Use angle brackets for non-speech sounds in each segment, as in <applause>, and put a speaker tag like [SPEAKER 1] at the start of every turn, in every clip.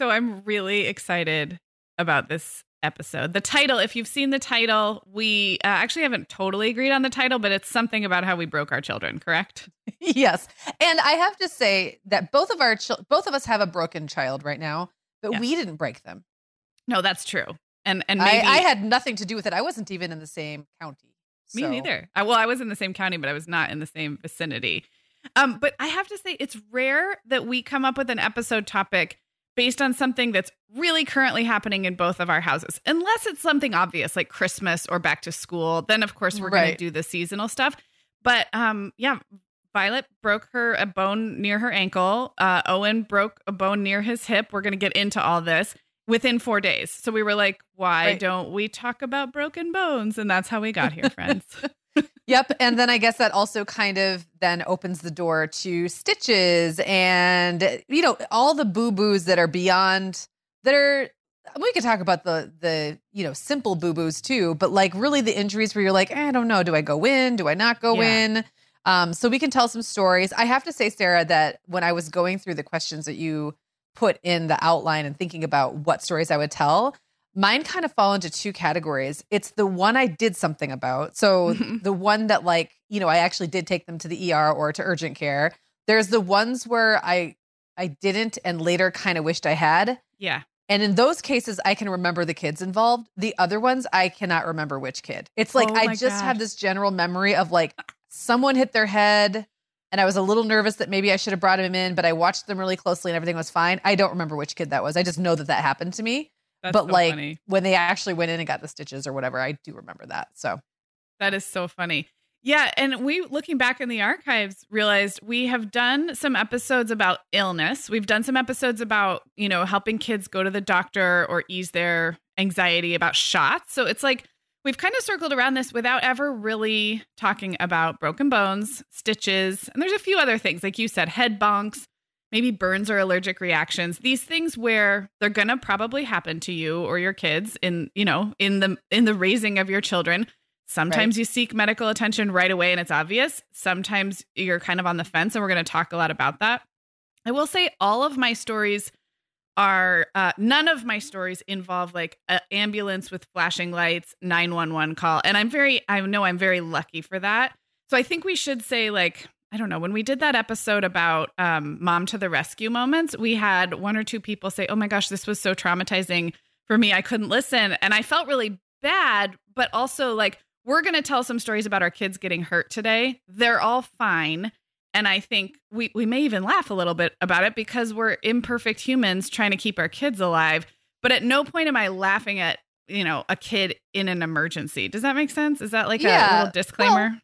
[SPEAKER 1] So I'm really excited about this episode. The title, if you've seen the title, we uh, actually haven't totally agreed on the title, but it's something about how we broke our children, correct? <laughs>
[SPEAKER 2] yes. And I have to say that both of our chil- both of us have a broken child right now, but yes. we didn't break them.
[SPEAKER 1] No, that's true. And and maybe
[SPEAKER 2] I, I, had nothing to do with it. I wasn't even in the same county.
[SPEAKER 1] So. Me neither. I, well, I was in the same county, but I was not in the same vicinity. Um, but I have to say, it's rare that we come up with an episode topic based on something that's really currently happening in both of our houses. Unless it's something obvious like Christmas or back to school, then of course we're right. going to do the seasonal stuff. But um yeah, Violet broke her a bone near her ankle. Uh, Owen broke a bone near his hip. We're going to get into all this within 4 days. So we were like, why right. don't we talk about broken bones? And that's how we got here, friends. <laughs>
[SPEAKER 2] yep. And then I guess that also kind of then opens the door to stitches and, you know, all the boo boos that are beyond, that are, we could talk about the, the, you know, simple boo boos too, but like really the injuries where you're like, I don't know, do I go in? Do I not go yeah. in? Um, so we can tell some stories. I have to say, Sarah, that when I was going through the questions that you put in the outline and thinking about what stories I would tell, Mine kind of fall into two categories. It's the one I did something about. So mm-hmm. <laughs> the one that like, you know, I actually did take them to the ER or to urgent care. There's the ones where I I didn't and later kind of wished I had.
[SPEAKER 1] Yeah.
[SPEAKER 2] And in those cases, I can remember the kids involved. The other ones, I cannot remember which kid. It's like oh I just have this general memory of like someone hit their head and I was a little nervous that maybe I should have brought him in, but I watched them really closely and everything was fine. I don't remember which kid that was. I just know that that happened to me. That's but so like funny. when they actually went in and got the stitches or whatever, I do remember that. So
[SPEAKER 1] that is so funny. Yeah, and we looking back in the archives realized we have done some episodes about illness. We've done some episodes about, you know, helping kids go to the doctor or ease their anxiety about shots. So it's like we've kind of circled around this without ever really talking about broken bones, stitches, and there's a few other things like you said, head bonks, maybe burns or allergic reactions these things where they're going to probably happen to you or your kids in you know in the in the raising of your children. Sometimes right. you seek medical attention right away and it's obvious. Sometimes you're kind of on the fence and we're going to talk a lot about that. I will say all of my stories are uh, none of my stories involve like an ambulance with flashing lights 911 call. And i'm very i know i'm very lucky for that. So i think we should say like I don't know, when we did that episode about um, mom to the rescue moments, we had one or two people say, Oh my gosh, this was so traumatizing for me. I couldn't listen. And I felt really bad, but also like, we're going to tell some stories about our kids getting hurt today. They're all fine. And I think we, we may even laugh a little bit about it because we're imperfect humans trying to keep our kids alive. But at no point am I laughing at, you know, a kid in an emergency. Does that make sense? Is that like yeah. a little disclaimer?
[SPEAKER 2] Well,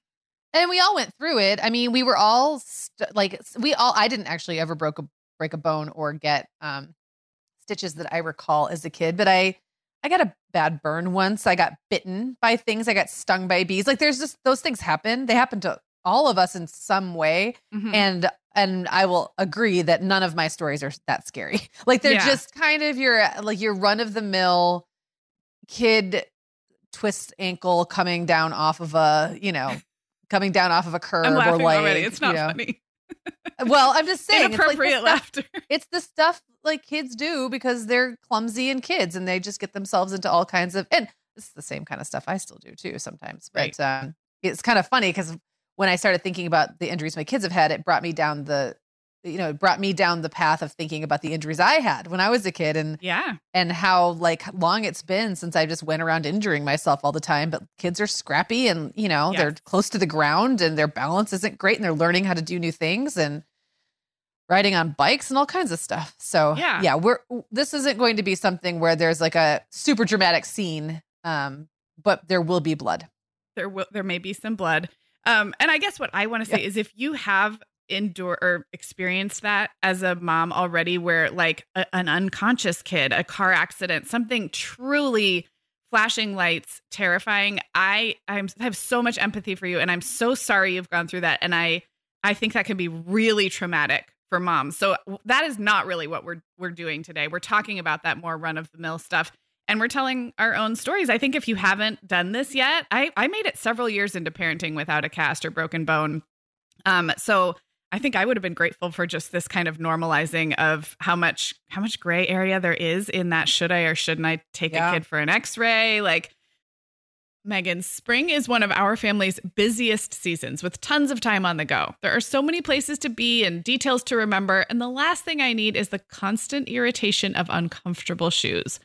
[SPEAKER 2] and we all went through it. I mean, we were all st- like we all I didn't actually ever broke a break a bone or get um stitches that I recall as a kid, but I I got a bad burn once. I got bitten by things. I got stung by bees. Like there's just those things happen. They happen to all of us in some way.
[SPEAKER 1] Mhm.
[SPEAKER 2] And and I will agree that none of my stories are that scary. <laughs> Like they're
[SPEAKER 1] Yeah.
[SPEAKER 2] just kind of your like your run of the mill kid twist ankle coming down off of a, you know, coming down off of a curb or like,
[SPEAKER 1] already. It's not
[SPEAKER 2] you know.
[SPEAKER 1] funny.
[SPEAKER 2] Well, I'm just <laughs> saying it's like
[SPEAKER 1] Inappropriate
[SPEAKER 2] stuff-
[SPEAKER 1] laughter.
[SPEAKER 2] it's the stuff like kids do because they're clumsy and kids and they just get themselves into all kinds of and it's the same kind of stuff I still do too sometimes. But um, it's kind of funny because when I started thinking about the injuries my kids have had, it brought me down the you know, it brought me down the path of thinking about the injuries I had when I was a kid and
[SPEAKER 1] Yeah.
[SPEAKER 2] and how like long it's been since I just went around injuring myself all the time. But kids are scrappy and you know
[SPEAKER 1] Yes.
[SPEAKER 2] they're close to the ground and their balance isn't great and they're learning how to do new things and riding on bikes and all kinds of stuff. So
[SPEAKER 1] Yeah.
[SPEAKER 2] yeah, we're this isn't going to be something where there's like a super dramatic scene, um, but there will be blood.
[SPEAKER 1] there will there may be some blood um and i guess what i want to say is if you have endure or experienced that as a mom already where like a, an unconscious kid a car accident something truly flashing lights terrifying i i'm, I have so much empathy for you and i'm so sorry you've gone through that and i i think that can be really traumatic for moms so that is not really what we're we're doing today we're talking about that more run of the mill stuff and we're telling our own stories. I think if you haven't done this yet, I, I made it several years into parenting without a cast or broken bone. Um, so I think I would have been grateful for just this kind of normalizing of how much how much gray area there is in that should I or shouldn't I take
[SPEAKER 2] Yeah.
[SPEAKER 1] a kid for an X-ray? Like Meagan, spring is one of our family's busiest seasons with tons of time on the go. There are so many places to be and details to remember, and the last thing I need is the constant irritation of uncomfortable shoes.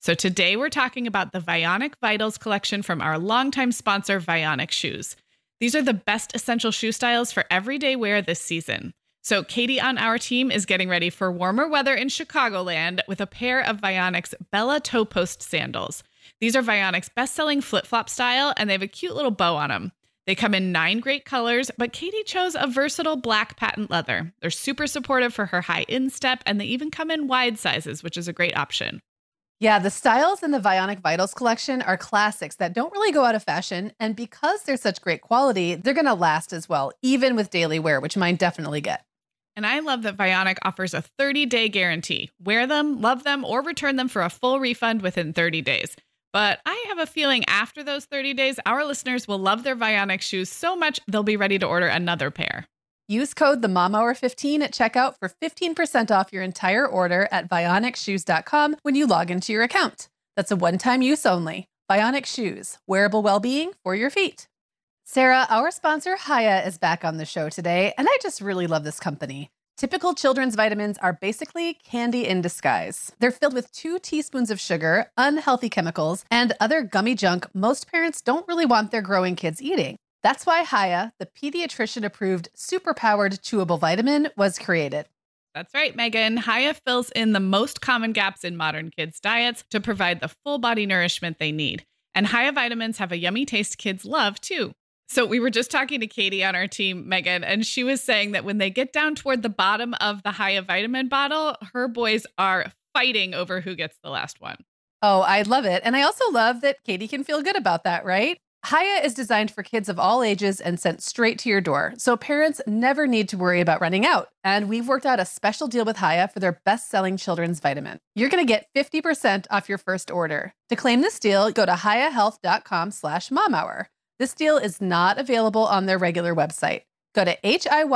[SPEAKER 1] So today we're talking about the Vionic Vitals collection from our longtime sponsor, Vionic Shoes. These are the best essential shoe styles for everyday wear this season. So Katie on our team is getting ready for warmer weather in Chicagoland with a pair of Vionic's Bella Toe Post sandals. These are Vionic's best-selling flip-flop style, and they have a cute little bow on them. They come in nine great colors, but Katie chose a versatile black patent leather. They're super supportive for her high instep, and they even come in wide sizes, which is a great option.
[SPEAKER 2] Yeah, the styles in the Vionic Vitals collection are classics that don't really go out of fashion. And because they're such great quality, they're going to last as well, even with daily wear, which mine definitely get.
[SPEAKER 1] And I love that Vionic offers a 30 day guarantee. Wear them, love them, or return them for a full refund within 30 days. But I have a feeling after those 30 days, our listeners will love their Vionic shoes so much they'll be ready to order another pair.
[SPEAKER 2] Use code the Mom Hour 15 at checkout for 15% off your entire order at vionicshoes.com when you log into your account. That's a one-time use only. Vionic Shoes, wearable well-being for your feet. Sarah, our sponsor Hiya is back on the show today, and I just really love this company. Typical children's vitamins are basically candy in disguise. They're filled with two teaspoons of sugar, unhealthy chemicals, and other gummy junk most parents don't really want their growing kids eating. That's why Hiya, the pediatrician approved superpowered chewable vitamin, was created.
[SPEAKER 1] That's right, Meagan. Hiya fills in the most common gaps in modern kids' diets to provide the full body nourishment they need. And Hiya vitamins have a yummy taste kids love too. So we were just talking to Katie on our team, Meagan, and she was saying that when they get down toward the bottom of the Hiya vitamin bottle, her boys are fighting over who gets the last one.
[SPEAKER 2] Oh, I love it. And I also love that Katie can feel good about that, right? Hiya is designed for kids of all ages and sent straight to your door, so parents never need to worry about running out. And we've worked out a special deal with Hiya for their best-selling children's vitamin. You're going to get 50% off your first order. To claim this deal, go to hiyahealth.com slash momhour. This deal is not available on their regular website. Go to H-I-Y-A-H-E-A-L-T-H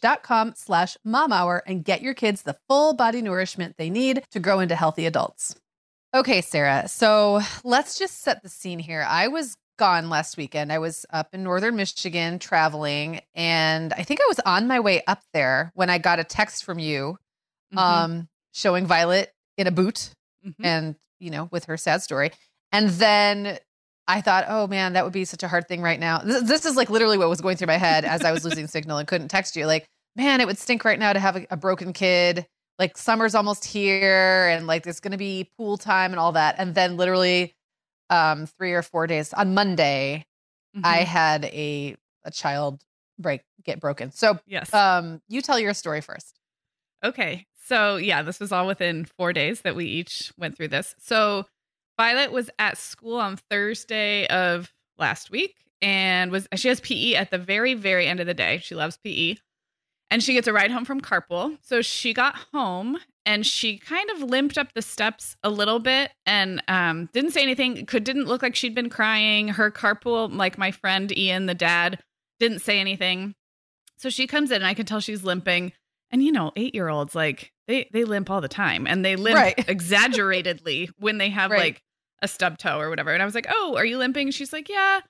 [SPEAKER 2] dot com slash momhour and get your kids the full body nourishment they need to grow into healthy adults. Okay, Sarah. So let's just set the scene here. I was gone last weekend. I was up in northern Michigan traveling, and I think I was on my way up there when I got a text from you
[SPEAKER 1] Mhm.
[SPEAKER 2] um, showing Violet in a boot
[SPEAKER 1] Mhm.
[SPEAKER 2] and, you know, with her sad story. And then I thought, oh man, that would be such a hard thing right now. This, this is like literally what was going through my head as I was losing <laughs> signal and couldn't text you. Like, man, it would stink right now to have a, a broken kid. Like, summer's almost here and like there's going to be pool time and all that. And then literally um, three or four days on Monday, I
[SPEAKER 1] Mhm.
[SPEAKER 2] had a, a child break, get broken. So
[SPEAKER 1] yes.
[SPEAKER 2] um, you tell your story first.
[SPEAKER 1] Okay. So, yeah, this was all within four days that we each went through this. So, Violet was at school on Thursday of last week and was she has PE at the very, very end of the day. She loves PE. And she gets a ride home from carpool. So she got home and she kind of limped up the steps a little bit and um, didn't say anything. Could didn't look like she'd been crying. Her carpool, like my friend Ian, the dad, didn't say anything. So she comes in and I can tell she's limping. And you know, eight year olds like they they limp all the time and they limp
[SPEAKER 2] Right. <laughs>
[SPEAKER 1] exaggeratedly when they have
[SPEAKER 2] Right.
[SPEAKER 1] like a stub toe or whatever. And I was like, "Oh, are you limping?" She's like, "Yeah."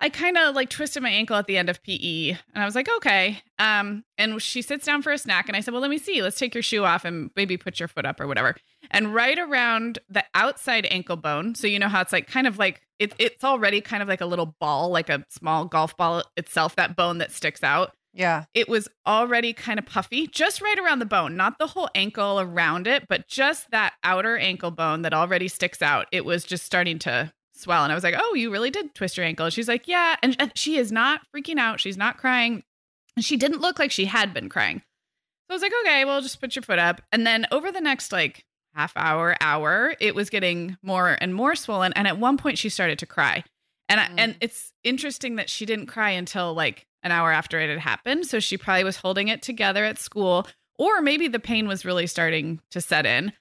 [SPEAKER 1] I kind of like twisted my ankle at the end of PE, and I was like, "Okay." Um, and she sits down for a snack, and I said, "Well, let me see. Let's take your shoe off and maybe put your foot up or whatever." And right around the outside ankle bone, so you know how it's like kind of like it, it's already kind of like a little ball, like a small golf ball itself. That bone that sticks out
[SPEAKER 2] Yeah.
[SPEAKER 1] it was already kind of puffy, just right around the bone, not the whole ankle around it, but just that outer ankle bone that already sticks out. It was just starting to swell. And I was like, Oh, you really did twist your ankle. And she's like, Yeah. And, and she is not freaking out. She's not crying. And she didn't look like she had been crying. So I was like, Okay, well, just put your foot up. And then over the next like half hour, hour, it was getting more and more swollen. And at one point, she started to cry. And I,
[SPEAKER 2] Mm.
[SPEAKER 1] and it's interesting that she didn't cry until like an hour after it had happened. So she probably was holding it together at school, or maybe the pain was really starting to set in.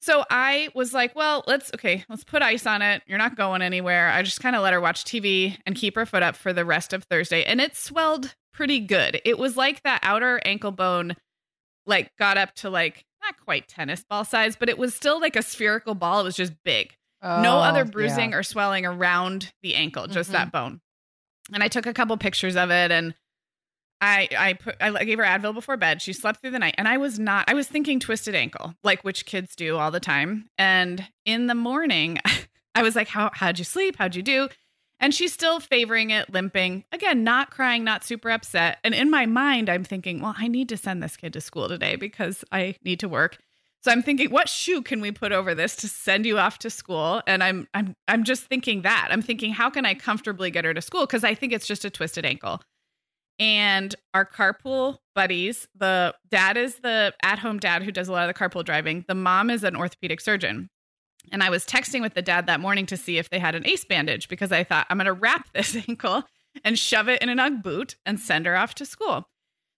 [SPEAKER 1] So I was like, well, let's okay, let's put ice on it. You're not going anywhere. I just kind of let her watch TV and keep her foot up for the rest of Thursday. And it swelled pretty good. It was like that outer ankle bone like got up to like not quite tennis ball size, but it was still like a spherical ball. It was just big no
[SPEAKER 2] Oh,
[SPEAKER 1] other
[SPEAKER 2] yeah.
[SPEAKER 1] bruising or swelling around the ankle, just
[SPEAKER 2] Mhm.
[SPEAKER 1] that bone. And I took a couple pictures of it and I I put I gave her Advil before bed. She slept through the night and I was not I was thinking twisted ankle, like which kids do all the time. And in the morning, <laughs> I was like, How how'd you sleep? How'd you do? And she's still favoring it, limping. Again, not crying, not super upset. And in my mind, I'm thinking, well, I need to send this kid to school today because I need to work. So I'm thinking, what shoe can we put over this to send you off to school? And I'm I'm I'm just thinking that. I'm thinking, how can I comfortably get her to school? Because I think it's just a twisted ankle. And our carpool buddies, the dad is the at-home dad who does a lot of the carpool driving. The mom is an orthopedic surgeon. And I was texting with the dad that morning to see if they had an ace bandage because I thought I'm going to wrap <laughs> this ankle and shove it in an Ugg boot and send her off to school.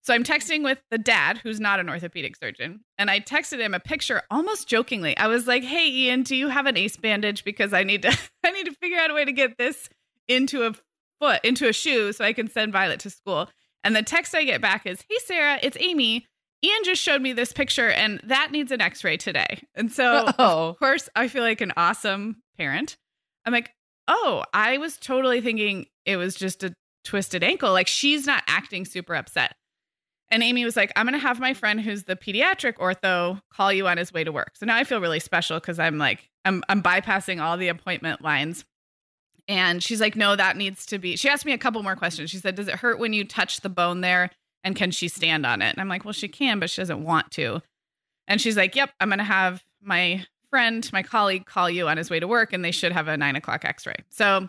[SPEAKER 1] So I'm texting with the dad, who's not an orthopedic surgeon, and I texted him a picture almost jokingly. I was like, "Hey Ian, do you have an ace bandage because I need to <laughs> I need to figure out a way to get this into a foot, into a shoe so I can send Violet to school." And the text I get back is, "Hey Sarah, it's Amy. Ian just showed me this picture and that needs an x-ray today." And so
[SPEAKER 2] Oh.
[SPEAKER 1] of course, I feel like an awesome parent. I'm like, "Oh, I was totally thinking it was just a twisted ankle. Like she's not acting super upset." And Amy was like, I'm going to have my friend who's the pediatric ortho call you on his way to work. So now I feel really special because I'm like, I'm, I'm bypassing all the appointment lines. And she's like, no, that needs to be. She asked me a couple more questions. She said, Does it hurt when you touch the bone there? And can she stand on it? And I'm like, Well, she can, but she doesn't want to. And she's like, Yep, I'm going to have my friend, my colleague, call you on his way to work, and they should have a nine o'clock x ray. So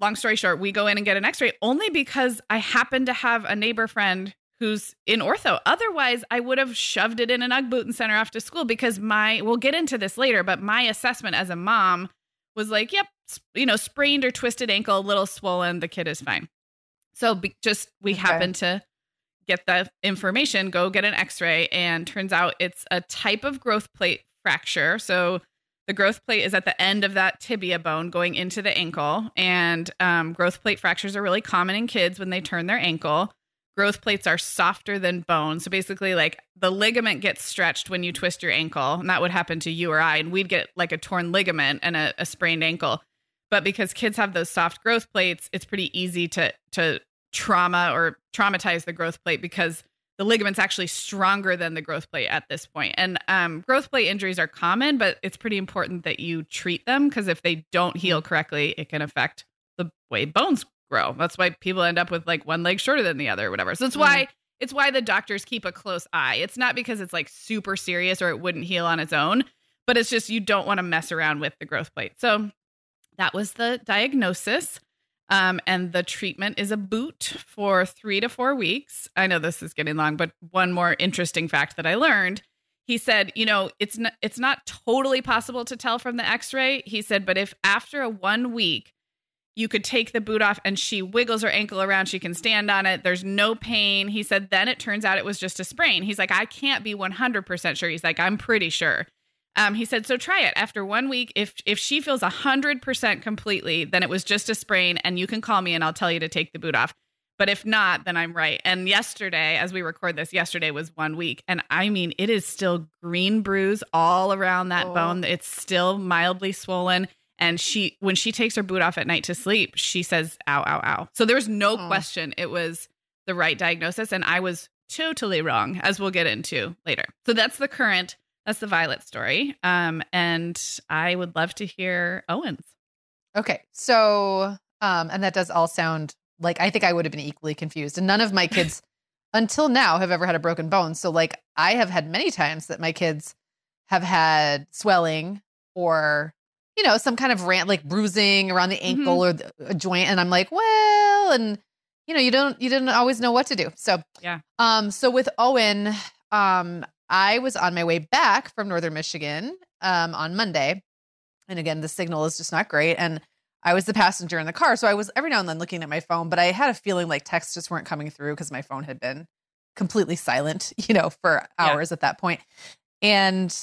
[SPEAKER 1] long story short, we go in and get an x-ray only because I happen to have a neighbor friend who's in ortho. Otherwise, I would have shoved it in an Ugg boot and sent her off to school because my we'll get into this later, but my assessment as a mom was like, yep, you know, sprained or twisted ankle, a little swollen, the kid is fine. So be, just we
[SPEAKER 2] Okay.
[SPEAKER 1] happened to get the information, go get an x-ray and turns out it's a type of growth plate fracture. So the growth plate is at the end of that tibia bone going into the ankle. And um, growth plate fractures are really common in kids when they turn their ankle. Growth plates are softer than bone. So basically, like the ligament gets stretched when you twist your ankle. And that would happen to you or I. And we'd get like a torn ligament and a, a sprained ankle. But because kids have those soft growth plates, it's pretty easy to, to trauma or traumatize the growth plate because the ligament's actually stronger than the growth plate at this point. And um, growth plate injuries are common, but it's pretty important that you treat them because if they don't heal correctly, it can affect the way bones grow. That's why people end up with like one leg shorter than the other or whatever. So it's why it's why the doctors keep a close eye. It's not because it's like super serious or it wouldn't heal on its own, but it's just you don't want to mess around with the growth plate. So that was the diagnosis. Um, and the treatment is a boot for three to four weeks. I know this is getting long, but one more interesting fact that I learned. He said, you know, it's it's not totally possible to tell from the x-ray. He said, but if after a one week you could take the boot off and she wiggles her ankle around, she can stand on it. There's no pain. He said, then it turns out it was just a sprain. He's like, I can't be 100% sure. He's like, I'm pretty sure. Um, he said, so try it after one week. If if she feels hundred percent completely, then it was just a sprain, and you can call me and I'll tell you to take the boot off. But if not, then I'm right. And yesterday, as we record this, yesterday was one week, and I mean, it is still green bruise all around that oh. bone. It's still mildly swollen. And she, when she takes her boot off at night to sleep, she says, "Ow, ow, ow." So there was no oh. question it was the right diagnosis, and I was totally wrong, as we'll get into later. So that's the current that's the Violet story. Um, and I would love to hear Owen's.
[SPEAKER 2] Okay. So, um, and that does all sound like I think I would have been equally confused. And none of my kids <laughs> until now have ever had a broken bone. So, like, I have had many times that my kids have had swelling or, you know, some kind of rant, like bruising around the ankle mm-hmm. or a joint. And I'm like, well, and, you know, you don't, you didn't always know what to do. So,
[SPEAKER 1] yeah.
[SPEAKER 2] Um, so with Owen, um, I was on my way back from Northern Michigan um, on Monday. And again, the signal is just not great. And I was the passenger in the car. So I was every now and then looking at my phone, but I had a feeling like texts just weren't coming through because my phone had been completely silent, <laughs> you know, for hours yeah. at that point. And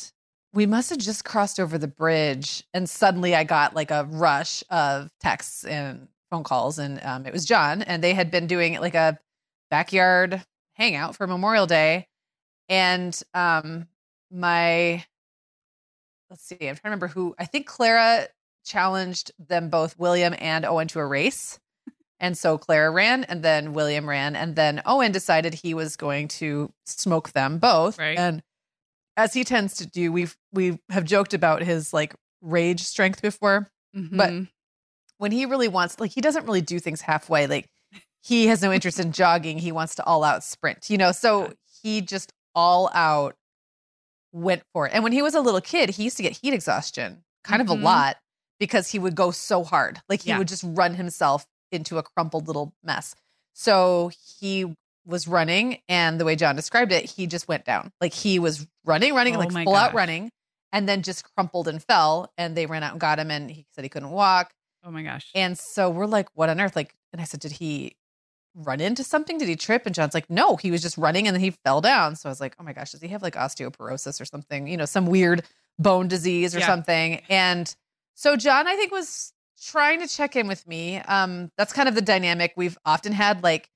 [SPEAKER 2] we must have just crossed over the bridge. And suddenly I got like a rush of texts and phone calls. And um, it was John. And they had been doing like a backyard hangout for Memorial Day and um my let's see, I'm trying to remember who I think Clara challenged them both, William and Owen, to a race. And so Clara ran and then William ran. And then Owen decided he was going to smoke them both.
[SPEAKER 1] Right.
[SPEAKER 2] And as he tends to do, we've we have joked about his like rage strength before. Mm-hmm. But when he really wants like he doesn't really do things halfway. Like he has no interest in jogging. He wants to all out sprint, you know. So he just all out went for it. And when he was a little kid, he used to get heat exhaustion kind mm-hmm. of a lot because he would go so hard. Like he yeah. would just run himself into a crumpled little mess. So he was running and the way John described it, he just went down. Like he was running, running, oh like full gosh. out running, and then just crumpled and fell. And they ran out and got him and he said he couldn't walk.
[SPEAKER 1] Oh my gosh.
[SPEAKER 2] And so we're like, what on earth? Like, and I said, did he run into something? Did he trip? And John's like, no, he was just running and then he fell down. So I was like, oh my gosh, does he have like osteoporosis or something? You know, some weird bone disease or yeah. something. And so John, I think, was trying to check in with me. Um, that's kind of the dynamic we've often had. Like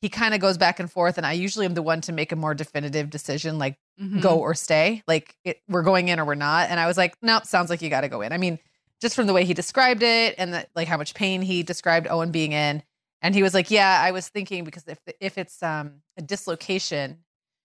[SPEAKER 2] he kind of goes back and forth, and I usually am the one to make a more definitive decision, like mm-hmm. go or stay. Like it, we're going in or we're not. And I was like, nope, sounds like you got to go in. I mean, just from the way he described it and the, like how much pain he described Owen being in and he was like, "Yeah, I was thinking because if if it's um a dislocation,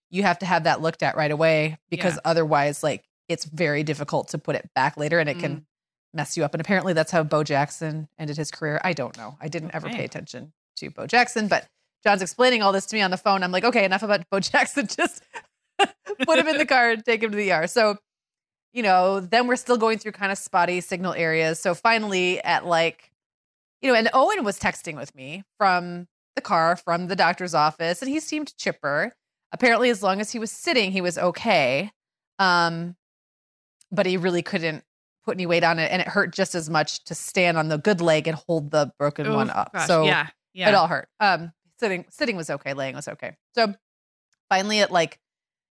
[SPEAKER 2] you have to have that looked at right away because yeah. otherwise like it's very difficult to put it back later and it mm. can mess you up. And apparently that's how Bo Jackson ended his career. I don't know. I didn't okay. ever pay attention to Bo Jackson, but John's explaining all this to me on the phone. I'm like, "Okay, enough about Bo <laughs> Jackson. Just put him in the car and take him to the ER." So, you know, then we're still going through kind of spotty signal areas. So finally at like you know, and Owen was texting with me from the car from the doctor's office, and he seemed chipper. Apparently, as long as he was sitting, he was okay. Um, but he really couldn't put any weight on it, and it hurt just as much to stand on the good leg and hold the broken Ooh, one up. Gosh, so
[SPEAKER 1] yeah, yeah,
[SPEAKER 2] it all hurt. Um, sitting sitting was okay, laying was okay. So finally, at like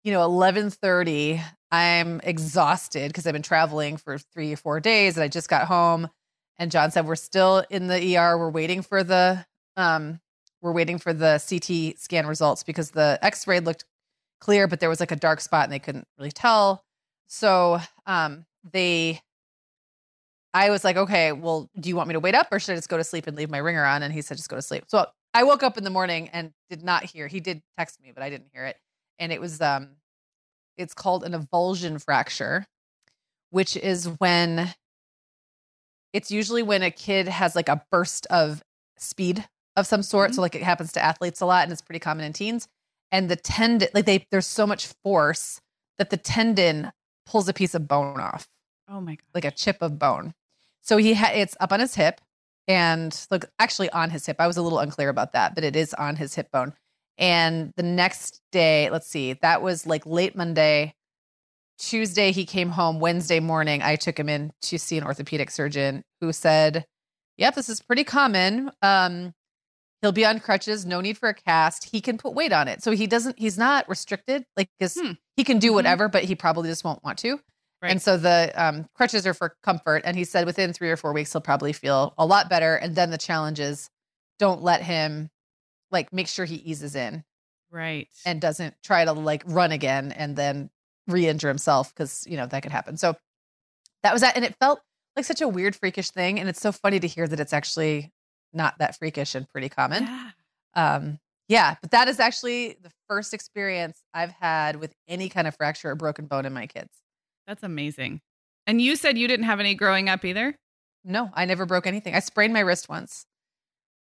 [SPEAKER 2] you know eleven thirty, I'm exhausted because I've been traveling for three or four days, and I just got home. And John said, We're still in the ER. We're waiting for the um, we're waiting for the CT scan results because the X-ray looked clear, but there was like a dark spot and they couldn't really tell. So um, they I was like, okay, well, do you want me to wait up or should I just go to sleep and leave my ringer on? And he said, just go to sleep. So I woke up in the morning and did not hear. He did text me, but I didn't hear it. And it was um it's called an avulsion fracture, which is when it's usually when a kid has like a burst of speed of some sort. Mm-hmm. So like it happens to athletes a lot and it's pretty common in teens. And the tendon, like they, there's so much force that the tendon pulls a piece of bone off.
[SPEAKER 1] Oh my god!
[SPEAKER 2] Like a chip of bone. So he had it's up on his hip, and look, actually on his hip. I was a little unclear about that, but it is on his hip bone. And the next day, let's see, that was like late Monday. Tuesday, he came home. Wednesday morning, I took him in to see an orthopedic surgeon who said, Yep, this is pretty common. Um, he'll be on crutches, no need for a cast. He can put weight on it. So he doesn't, he's not restricted. Like, because
[SPEAKER 1] Hmm.
[SPEAKER 2] he can do
[SPEAKER 1] Mhm.
[SPEAKER 2] whatever, but he probably just won't want to.
[SPEAKER 1] Right.
[SPEAKER 2] And so the um, crutches are for comfort. And he said within three or four weeks, he'll probably feel a lot better. And then the challenge is don't let him, like, make sure he eases in
[SPEAKER 1] Right.
[SPEAKER 2] and doesn't try to like run again and then re-injure himself because you know that could happen so that was that and it felt like such a weird freakish thing and it's so funny to hear that it's actually not that freakish and pretty common
[SPEAKER 1] yeah.
[SPEAKER 2] um yeah but that is actually the first experience i've had with any kind of fracture or broken bone in my kids
[SPEAKER 1] That's amazing. And you said you didn't have any growing up either?
[SPEAKER 2] no i never broke anything i sprained my wrist once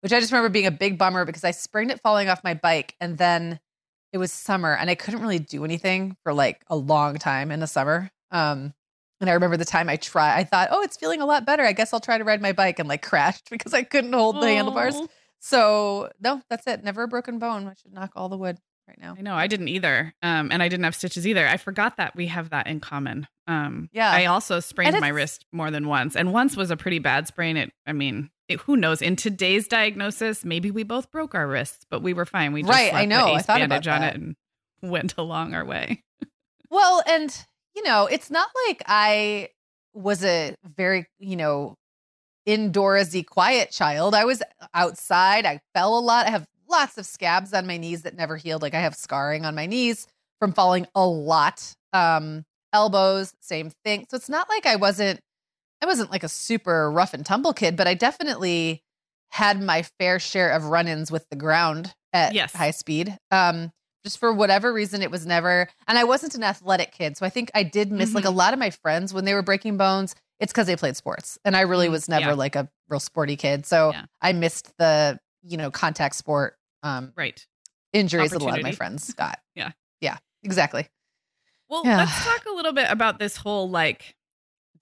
[SPEAKER 2] which i just remember being a big bummer because i sprained it falling off my bike and then it was summer and I couldn't really do anything for like a long time in the summer. Um, and I remember the time I tried, I thought, oh, it's feeling a lot better. I guess I'll try to ride my bike and like crashed <laughs> because I couldn't hold the handlebars. So no, that's it. Never a broken bone. I should knock all the wood right now.
[SPEAKER 1] I know I didn't either. Um, and I didn't have stitches either. I forgot that we have that in common. Um,
[SPEAKER 2] Yeah.
[SPEAKER 1] I also sprained my wrist more than once, and once was a pretty bad sprain. It, I mean, who knows? In today's diagnosis, maybe we both broke our wrists, but we were fine. We just
[SPEAKER 2] Right, I know. I thought about
[SPEAKER 1] on
[SPEAKER 2] that.
[SPEAKER 1] it and <laughs> went along our way.
[SPEAKER 2] Well, and you know, it's not like I was a very, you know, indoorsy quiet child. I was outside. I fell a lot. I have lots of scabs on my knees that never healed. Like I have scarring on my knees from falling a lot. Um, elbows, same thing. So it's not like I wasn't I wasn't like a super rough and tumble kid, but I definitely had my fair share of run-ins with the ground at
[SPEAKER 1] Yes.
[SPEAKER 2] high speed. Um, just for whatever reason, it was never, and I wasn't an athletic kid. So I think I did miss like a
[SPEAKER 1] Mhm.
[SPEAKER 2] lot of my friends when they were breaking bones. It's because they played sports, and I really
[SPEAKER 1] Mm,
[SPEAKER 2] was never
[SPEAKER 1] yeah.
[SPEAKER 2] like a real sporty kid. So
[SPEAKER 1] Yeah.
[SPEAKER 2] I missed the you know contact sport um,
[SPEAKER 1] Right.
[SPEAKER 2] injuries that a lot of my friends <laughs> got.
[SPEAKER 1] Yeah.
[SPEAKER 2] yeah, exactly.
[SPEAKER 1] Well,
[SPEAKER 2] Yeah.
[SPEAKER 1] let's talk a little bit about this whole like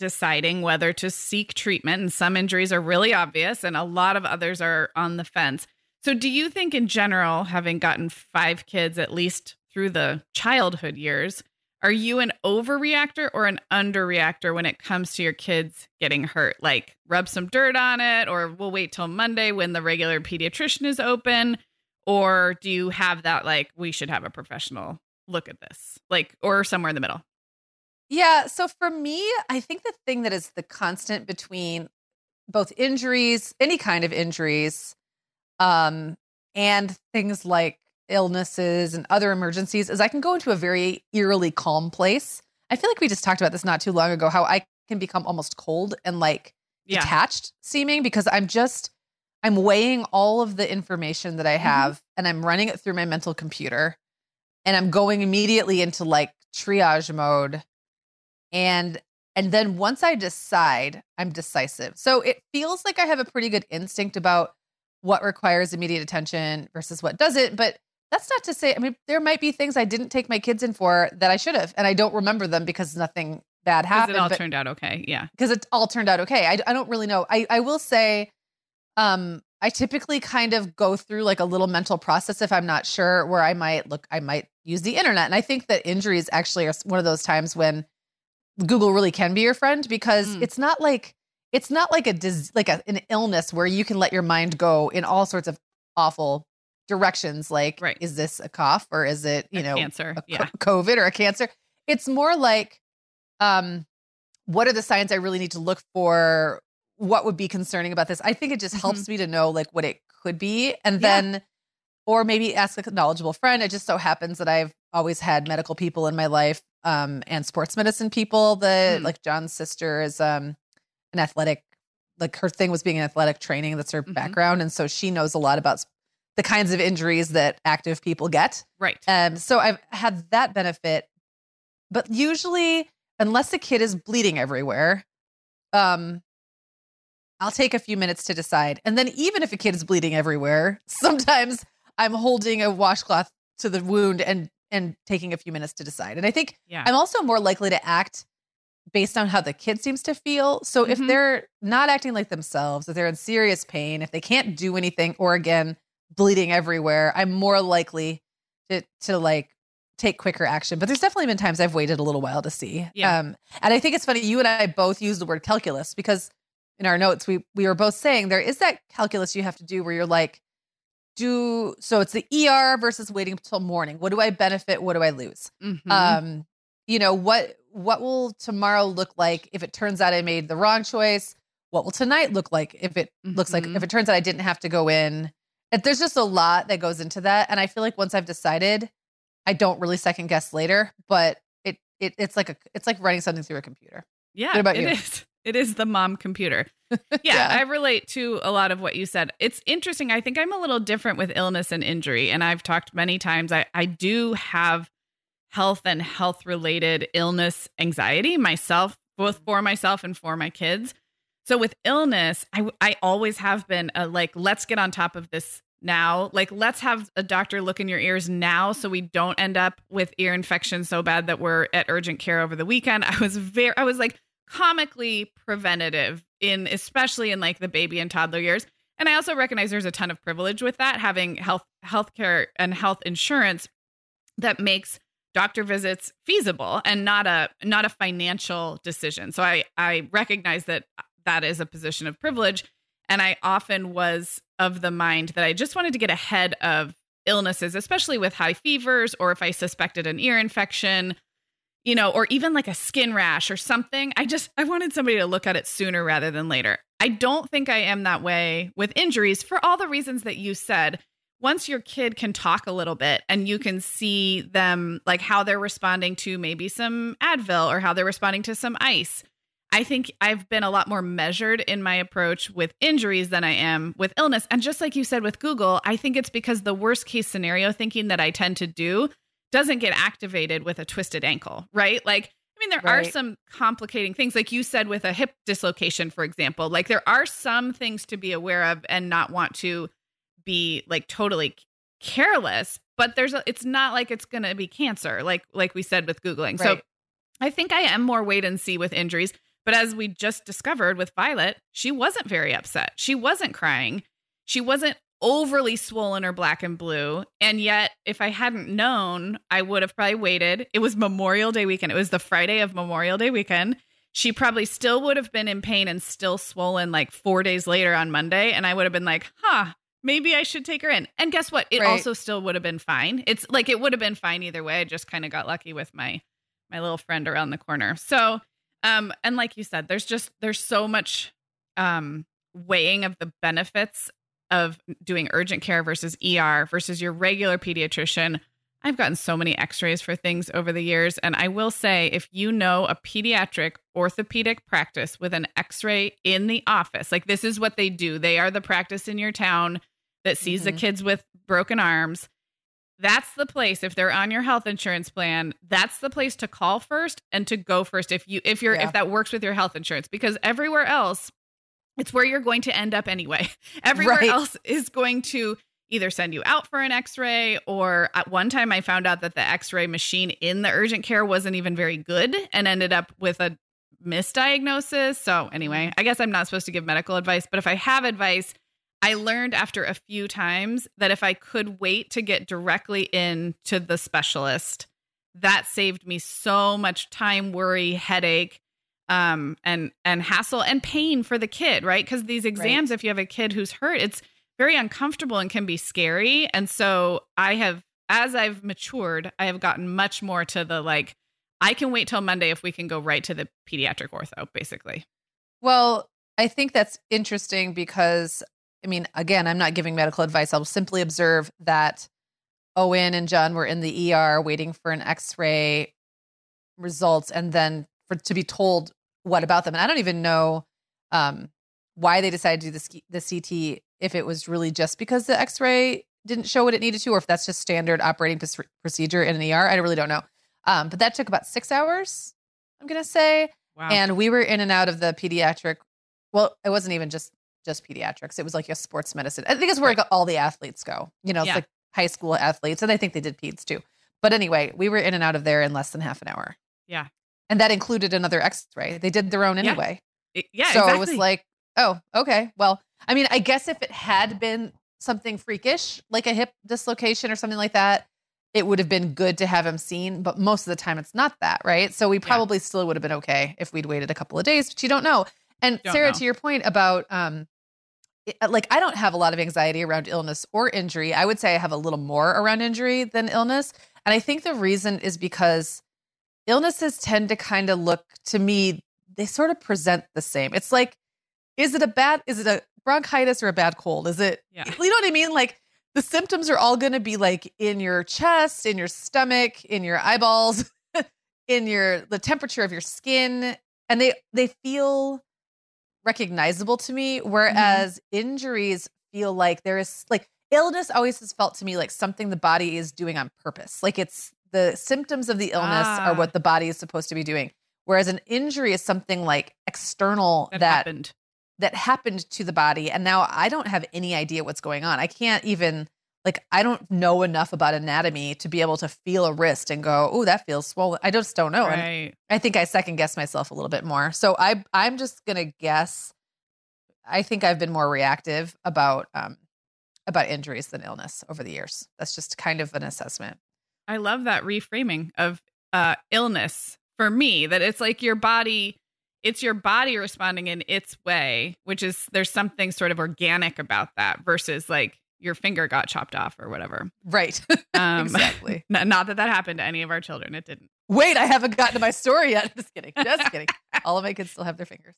[SPEAKER 1] deciding whether to seek treatment. And some injuries are really obvious, and a lot of others are on the fence. So, do you think, in general, having gotten five kids at least through the childhood years, are you an overreactor or an underreactor when it comes to your kids getting hurt? Like, rub some dirt on it, or we'll wait till Monday when the regular pediatrician is open? Or do you have that, like, we should have a professional look at this, like, or somewhere in the middle?
[SPEAKER 2] Yeah. So for me, I think the thing that is the constant between both injuries, any kind of injuries, um, and things like illnesses and other emergencies is I can go into a very eerily calm place. I feel like we just talked about this not too long ago, how I can become almost cold and like
[SPEAKER 1] Yeah.
[SPEAKER 2] detached seeming because I'm just I'm weighing all of the information that I
[SPEAKER 1] Mm-hmm.
[SPEAKER 2] have and I'm running it through my mental computer and I'm going immediately into like triage mode and and then once I decide, I'm decisive. So it feels like I have a pretty good instinct about what requires immediate attention versus what doesn't, but that's not to say I mean there might be things I didn't take my kids in for that I should have and I don't remember them because nothing bad happened
[SPEAKER 1] it all
[SPEAKER 2] but-
[SPEAKER 1] turned out okay. Yeah.
[SPEAKER 2] because it all turned out okay. I, I don't really know. I, I will say, um, I typically kind of go through like a little mental process if I'm not sure where I might look, I might use the internet. And I think that injuries actually are one of those times when Google really can be your friend because
[SPEAKER 1] Mm.
[SPEAKER 2] it's not like it's not like a dis- like a, an illness where you can let your mind go in all sorts of awful directions. Like,
[SPEAKER 1] Right.
[SPEAKER 2] is this a cough or is it you
[SPEAKER 1] A
[SPEAKER 2] know
[SPEAKER 1] cancer.
[SPEAKER 2] a co-
[SPEAKER 1] Yeah. <laughs>
[SPEAKER 2] COVID or a cancer. It's more like, um, what are the signs I really need to look for? What would be concerning about this? I think it just helps me to know like what it could be, and
[SPEAKER 1] Yeah.
[SPEAKER 2] then, or maybe ask a knowledgeable friend. It just so happens that I've always had medical people in my life, um, and sports medicine people. The
[SPEAKER 1] Hmm.
[SPEAKER 2] like John's sister is um an athletic, like her thing was being an athletic training. That's her
[SPEAKER 1] Mhm.
[SPEAKER 2] background, and so she knows a lot about the kinds of injuries that active people get.
[SPEAKER 1] Right.
[SPEAKER 2] Um, so I've had that benefit, but usually, unless the kid is bleeding everywhere, um, I'll take a few minutes to decide. And then, even if a kid is bleeding everywhere, <laughs> sometimes I'm holding a washcloth to the wound and and taking a few minutes to decide. And I think
[SPEAKER 1] Yeah.
[SPEAKER 2] I'm also more likely to act based on how the kid seems to feel. So if
[SPEAKER 1] Mhm.
[SPEAKER 2] they're not acting like themselves, if they're in serious pain, if they can't do anything, or again, bleeding everywhere, I'm more likely to to like take quicker action. But there's definitely been times I've waited a little while to see.
[SPEAKER 1] Yeah.
[SPEAKER 2] Um, and I think it's funny, you and I both use the word calculus because in our notes we we were both saying there is that calculus you have to do where you're like, do so it's the ER versus waiting till morning. What do I benefit? What do I lose?
[SPEAKER 1] Mhm.
[SPEAKER 2] um you know what what will tomorrow look like if it turns out i made the wrong choice what will tonight look like if it looks like if it turns out i didn't have to go in If there's just a lot that goes into that and i feel like once i've decided i don't really second guess later but it, it it's like a it's like running something through a computer
[SPEAKER 1] Yeah,
[SPEAKER 2] What about
[SPEAKER 1] it
[SPEAKER 2] you?
[SPEAKER 1] is. It is the mom computer. <laughs> Yeah,
[SPEAKER 2] Yeah.
[SPEAKER 1] I relate to a lot of what you said. It's interesting. I think I'm a little different with illness and injury. And I've talked many times. I, I do have health and health related illness anxiety myself, both for myself and for my kids. So with illness, I, I always have been a, like, let's get on top of this now. Like, let's have a doctor look in your ears now so we don't end up with ear infection so bad that we're at urgent care over the weekend. <laughs> I was very, I was like comically preventative in, especially in like the baby and toddler years. And I also recognize there's a ton of privilege with that, having health, healthcare and health insurance that makes doctor visits feasible and not a not a financial decision. So I I recognize that uh, that is a position of privilege and I often was of the mind that I just wanted to get ahead of illnesses, especially with high fevers or if I suspected an ear infection, you know, or even like a skin rash or something. I just I wanted somebody to look at it sooner rather than later. I don't think I am that way with injuries for all the reasons that you said once your kid can talk a little bit and you can see them like how they're responding to maybe some Advil or how they're responding to some ice. I think I've been a lot more measured in my approach with injuries than I am with illness. And just like you said with Google, I think it's because the worst case scenario thinking that I tend to do doesn't get activated with a twisted ankle, right? Like, I mean, there are some complicating things, like you said with a hip dislocation, for example. Like, there are some things to be aware of and not want to be like totally careless but there's a, it's not like it's going to be cancer like like we said with googling so i think i am more wait and see with injuries but as we just discovered with violet she wasn't very upset she wasn't crying she wasn't overly swollen or black and blue and yet if i hadn't known i would have probably waited it was memorial day weekend it was the friday of memorial day weekend she probably still would have been in pain and still swollen like four days later on monday and i would have been like huh maybe I should take her in. And guess what? It
[SPEAKER 2] Right.
[SPEAKER 1] also still would have been fine. It's like it would have been fine either way. I just kind of got lucky with my my little friend around the corner. So, um and like you said, there's just there's so much um weighing of the benefits of doing urgent care versus ER versus your regular pediatrician. I've gotten so many x-rays for things over the years and I will say if you know a pediatric orthopedic practice with an x-ray in the office, like this is what they do. They are the practice in your town that sees the
[SPEAKER 2] Mhm.
[SPEAKER 1] kids with broken arms. That's the place if they're on your health insurance plan, that's the place to call first and to go first if you if you're
[SPEAKER 2] Yeah.
[SPEAKER 1] if that works with your health insurance because everywhere else it's where you're going to end up anyway. <laughs> Everywhere
[SPEAKER 2] Right.
[SPEAKER 1] else is going to either send you out for an x-ray or at one time I found out that the x-ray machine in the urgent care wasn't even very good and ended up with a misdiagnosis. So anyway, I guess I'm not supposed to give medical advice, but if I have advice, I learned after a few times that if I could wait to get directly in to the specialist, that saved me so much time, worry, headache, um, and and hassle and pain for the kid, right? Because these exams, if you have a kid who's hurt, it's very uncomfortable and can be scary. And so I have, as I've matured, I have gotten much more to the like, I can wait till Monday if we can go right to the pediatric ortho, basically.
[SPEAKER 2] Well, I think that's interesting because, I mean, again, I'm not giving medical advice. I'll simply observe that Owen and John were in the ER waiting for an x ray results and then for to be told what about them. And I don't even know um, why they decided to do the, ski- the CT, if it was really just because the x ray didn't show what it needed to, or if that's just standard operating pr- procedure in an ER. I really don't know. Um, but that took about six hours, I'm going to say
[SPEAKER 1] Wow.
[SPEAKER 2] and we were in and out of the pediatric well it wasn't even just just pediatrics it was like a sports medicine i think it's where like all the athletes go you know it's
[SPEAKER 1] Yeah.
[SPEAKER 2] like high school athletes and i think they did peds too but anyway we were in and out of there in less than half an hour
[SPEAKER 1] Yeah.
[SPEAKER 2] And that included another x-ray. They did their own anyway.
[SPEAKER 1] It- yeah.
[SPEAKER 2] so
[SPEAKER 1] exactly.
[SPEAKER 2] it was like, oh, okay. Well, I mean, I guess if it had been something freakish, like a hip dislocation or something like that, it would have been good to have him seen. But most of the time, it's not that, right? So we probably still would have been okay if we'd waited a couple of days, but you don't know. And
[SPEAKER 1] Don't
[SPEAKER 2] Sarah,
[SPEAKER 1] know.
[SPEAKER 2] to your point about, um, it- like I don't have a lot of anxiety around illness or injury. I would say I have a little more around injury than illness. And I think the reason is because illnesses tend to kind of look to me, they sort of present the same. It's like, is it a bad, is it a bronchitis or a bad cold? Is it,
[SPEAKER 1] Yeah.
[SPEAKER 2] you know what I mean? Like the symptoms are all going to be like in your chest, in your stomach, in your eyeballs, <laughs> in your, the temperature of your skin. And they, they feel recognizable to me. Mm-hmm. Whereas injuries feel like there is like illness always has felt to me like something the body is doing on purpose. Like it's the symptoms of the illness
[SPEAKER 1] Ah.
[SPEAKER 2] are what the body is supposed to be doing. Whereas an injury is something like external
[SPEAKER 1] that,
[SPEAKER 2] that
[SPEAKER 1] happened.
[SPEAKER 2] that happened to the body and now i don't have any idea what's going on i can't even like i don't know enough about anatomy to be able to feel a wrist and go oh that feels swollen i just don't know and i think i second guess myself a little bit more so i i'm just gonna guess i think i've been more reactive about um about injuries than illness over the years that's just kind of an assessment
[SPEAKER 1] I love that reframing of uh, illness for me. That it's like your body, it's your body responding in its way, which is there's something sort of organic about that versus like your finger got chopped off or whatever.
[SPEAKER 2] right <laughs>
[SPEAKER 1] Um,
[SPEAKER 2] exactly <laughs>
[SPEAKER 1] not that that happened to any of our children. It didn't.
[SPEAKER 2] wait i haven't gotten to my story yet <laughs> just kidding just kidding all of my kids still have their fingers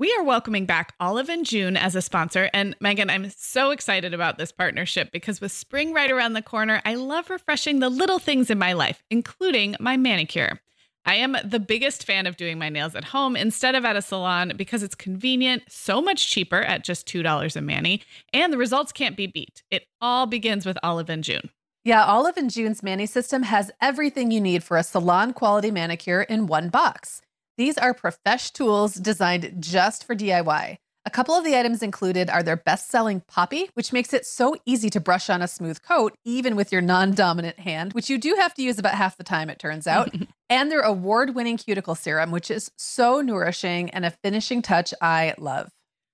[SPEAKER 1] We are welcoming back Olive and June as a sponsor. And Meagan, I'm so excited about this partnership because with spring right around the corner, I love refreshing the little things in my life, including my manicure. I am the biggest fan of doing my nails at home instead of at a salon because it's convenient, so much cheaper at just $2 a mani, and the results can't be beat. It all begins with Olive and June.
[SPEAKER 2] Yeah, Olive and June's Mani system has everything you need for a salon quality manicure in one box. These are profesh tools designed just for DIY. A couple of the items included are their best selling Poppy, which makes it so easy to brush on a smooth coat, even with your non dominant hand, which you do have to use about half the time, it turns out. <laughs> and their award winning cuticle serum, which is so nourishing and a finishing touch I love.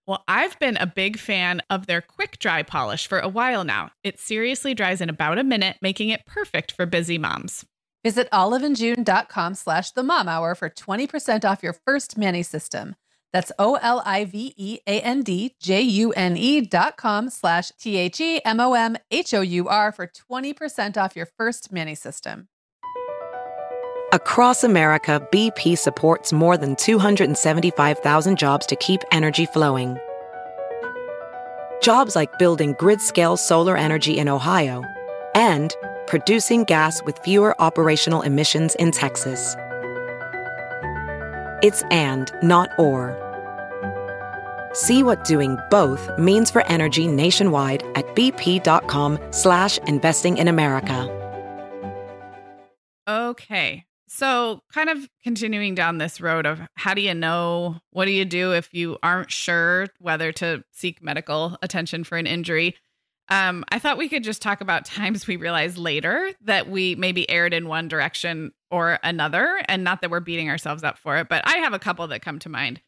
[SPEAKER 1] Well, I've been a big fan of their quick dry polish for a while now. It seriously dries in about a minute, making it perfect for busy moms.
[SPEAKER 2] Visit oliveandjune.com slash the mom hour for 20% off your first Mani system. That's O L I V E A N D J U N E dot com slash T H E M O M H O U R for 20% off your first Mani system.
[SPEAKER 3] Across America, BP supports more than 275,000 jobs to keep energy flowing. Jobs like building grid scale solar energy in Ohio and producing gas with fewer operational emissions in Texas. It's and, not or. See what doing both means for energy nationwide at bp.com slash investing in America.
[SPEAKER 1] Okay. So, kind of continuing down this road of how do you know? What do you do if you aren't sure whether to seek medical attention for an injury? Um, I thought we could just talk about <laughs> times we realized later that we maybe erred in one direction or another, and not that we're beating ourselves up for it. But I have a couple that come to mind.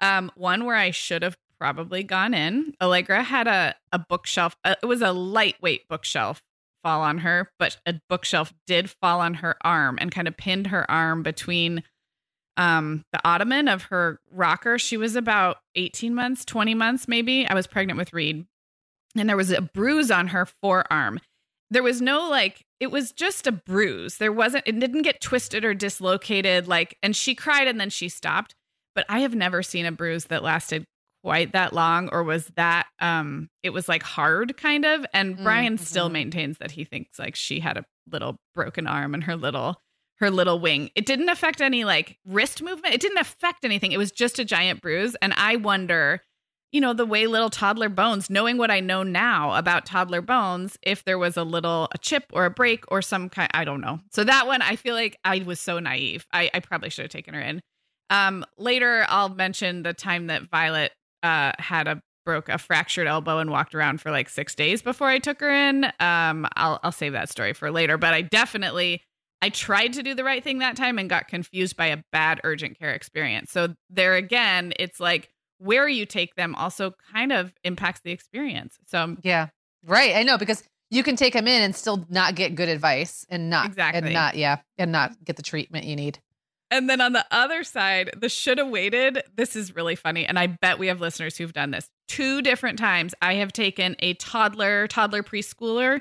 [SPEAKER 1] Um, one where I should have probably gone in. Allegra had a a bookshelf. Uh, it was a lightweight bookshelf fall on her, but a bookshelf did fall on her arm and kind of pinned her arm between um the ottoman of her rocker. She was about 18 months, 20 months maybe. I was pregnant with Reed. And there was a bruise on her forearm. There was no like it was just a bruise. There wasn't it didn't get twisted or dislocated like and she cried and then she stopped. But I have never seen a bruise that lasted quite that long or was that um it was like hard kind of and
[SPEAKER 2] Mm,
[SPEAKER 1] Brian still
[SPEAKER 2] mhm.
[SPEAKER 1] maintains that he thinks like she had a little broken arm and her little her little wing. It didn't affect any like wrist movement. It didn't affect anything. It was just a giant bruise and I wonder you know the way little toddler bones knowing what I know now about toddler bones if there was a little a chip or a break or some kind I don't know. So that one I feel like I was so naive. I I probably should have taken her in. Um, later, I'll mention the time that Violet uh, had a broke a fractured elbow and walked around for like six days before I took her in. Um, I'll I'll save that story for later. But I definitely I tried to do the right thing that time and got confused by a bad urgent care experience. So there again, it's like where you take them also kind of impacts the experience. So um
[SPEAKER 2] yeah, right. I know because you can take them in and still not get good advice and not
[SPEAKER 1] Exactly.
[SPEAKER 2] and not yeah and not get the treatment you need.
[SPEAKER 1] And then on the other side, the should have waited. This is really funny. And I bet we have listeners who've done this. Two different times I have taken a toddler, toddler preschooler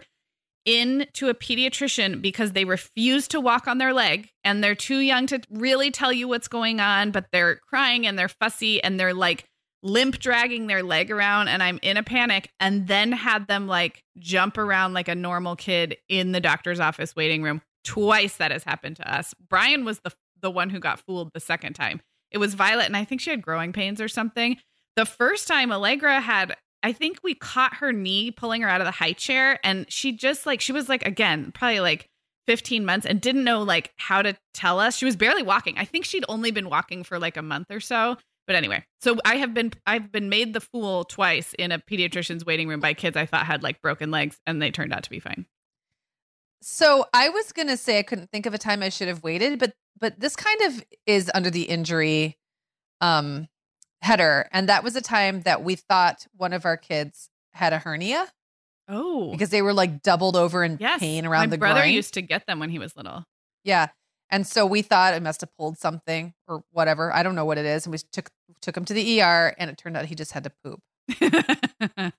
[SPEAKER 1] in to a pediatrician because they refuse to walk on their leg and they're too young to really tell you what's going on, but they're crying and they're fussy and they're like limp dragging their leg around and I'm in a panic and then had them like jump around like a normal kid in the doctor's office waiting room. Twice that has happened to us. Brian was the the one who got fooled the second time. It was Violet and I think she had growing pains or something. The first time Allegra had I think we caught her knee pulling her out of the high chair and she just like she was like again probably like 15 months and didn't know like how to tell us. She was barely walking. I think she'd only been walking for like a month or so. But anyway, so I have been I've been made the fool twice in a pediatrician's waiting room by kids I thought had like broken legs and they turned out to be fine.
[SPEAKER 2] So I was gonna say I couldn't think of a time I should have waited, but but this kind of is under the injury um header, and that was a time that we thought one of our kids had a hernia
[SPEAKER 1] Oh.
[SPEAKER 2] because they were like doubled over in
[SPEAKER 1] yes.
[SPEAKER 2] pain around
[SPEAKER 1] My
[SPEAKER 2] the
[SPEAKER 1] brother
[SPEAKER 2] groin.
[SPEAKER 1] used to get them when he was little.
[SPEAKER 2] yeah, and so we thought it must have pulled something or whatever. I don't know what it is, and we took took him to the ER, and it turned out he just had to poop. <laughs>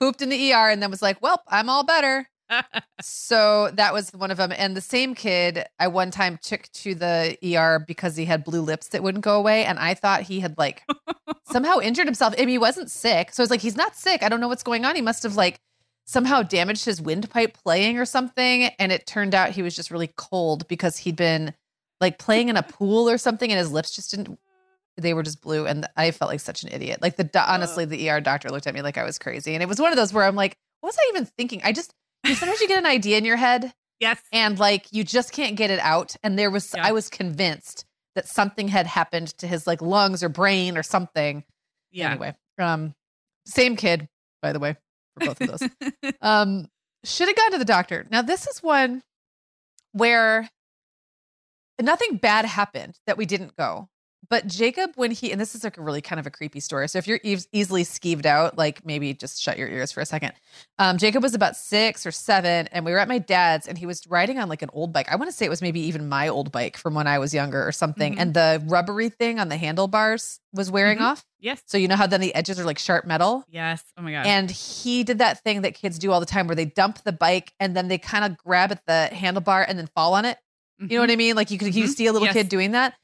[SPEAKER 2] Pooped in the ER, and then was like, "Well, I'm all better." <laughs> so that was one of them. And the same kid, I one time took to the ER because he had blue lips that wouldn't go away. And I thought he had like <laughs> somehow injured himself. I mean, he wasn't sick. So I was like, he's not sick. I don't know what's going on. He must have like somehow damaged his windpipe playing or something. And it turned out he was just really cold because he'd been like playing in a pool or something and his lips just didn't. They were just blue, and I felt like such an idiot. Like the honestly, the ER doctor looked at me like I was crazy, and it was one of those where I'm like, "What was I even thinking?" I just you- sometimes you get an idea in your head
[SPEAKER 1] yes.
[SPEAKER 2] and like you just can't get it out and there was
[SPEAKER 1] Yeah.
[SPEAKER 2] i was convinced that something had happened to his like lungs or brain or something
[SPEAKER 1] Yeah.
[SPEAKER 2] anyway um same kid by the way for both of those. Um should have gone to the doctor. Now this is one where nothing bad happened that we didn't go but jacob when he and this is like a really kind of a creepy story so if you're eas- easily skeeved out like maybe just shut your ears for a second um, jacob was about six or seven and we were at my dad's and he was riding on like an old bike i want to say it was maybe even my old bike from when i was younger or something
[SPEAKER 1] Mhm.
[SPEAKER 2] and the rubbery thing on the handlebars was wearing
[SPEAKER 1] Mhm.
[SPEAKER 2] off
[SPEAKER 1] yes.
[SPEAKER 2] so you know how then the edges are like sharp metal
[SPEAKER 1] Yes. Oh my god.
[SPEAKER 2] and he did that thing that kids do all the time where they dump the bike and then they kind of grab at the handlebar and then fall on it. You know what I mean? Like you could you
[SPEAKER 1] Mhm.
[SPEAKER 2] see a little
[SPEAKER 1] Yes.
[SPEAKER 2] kid doing that.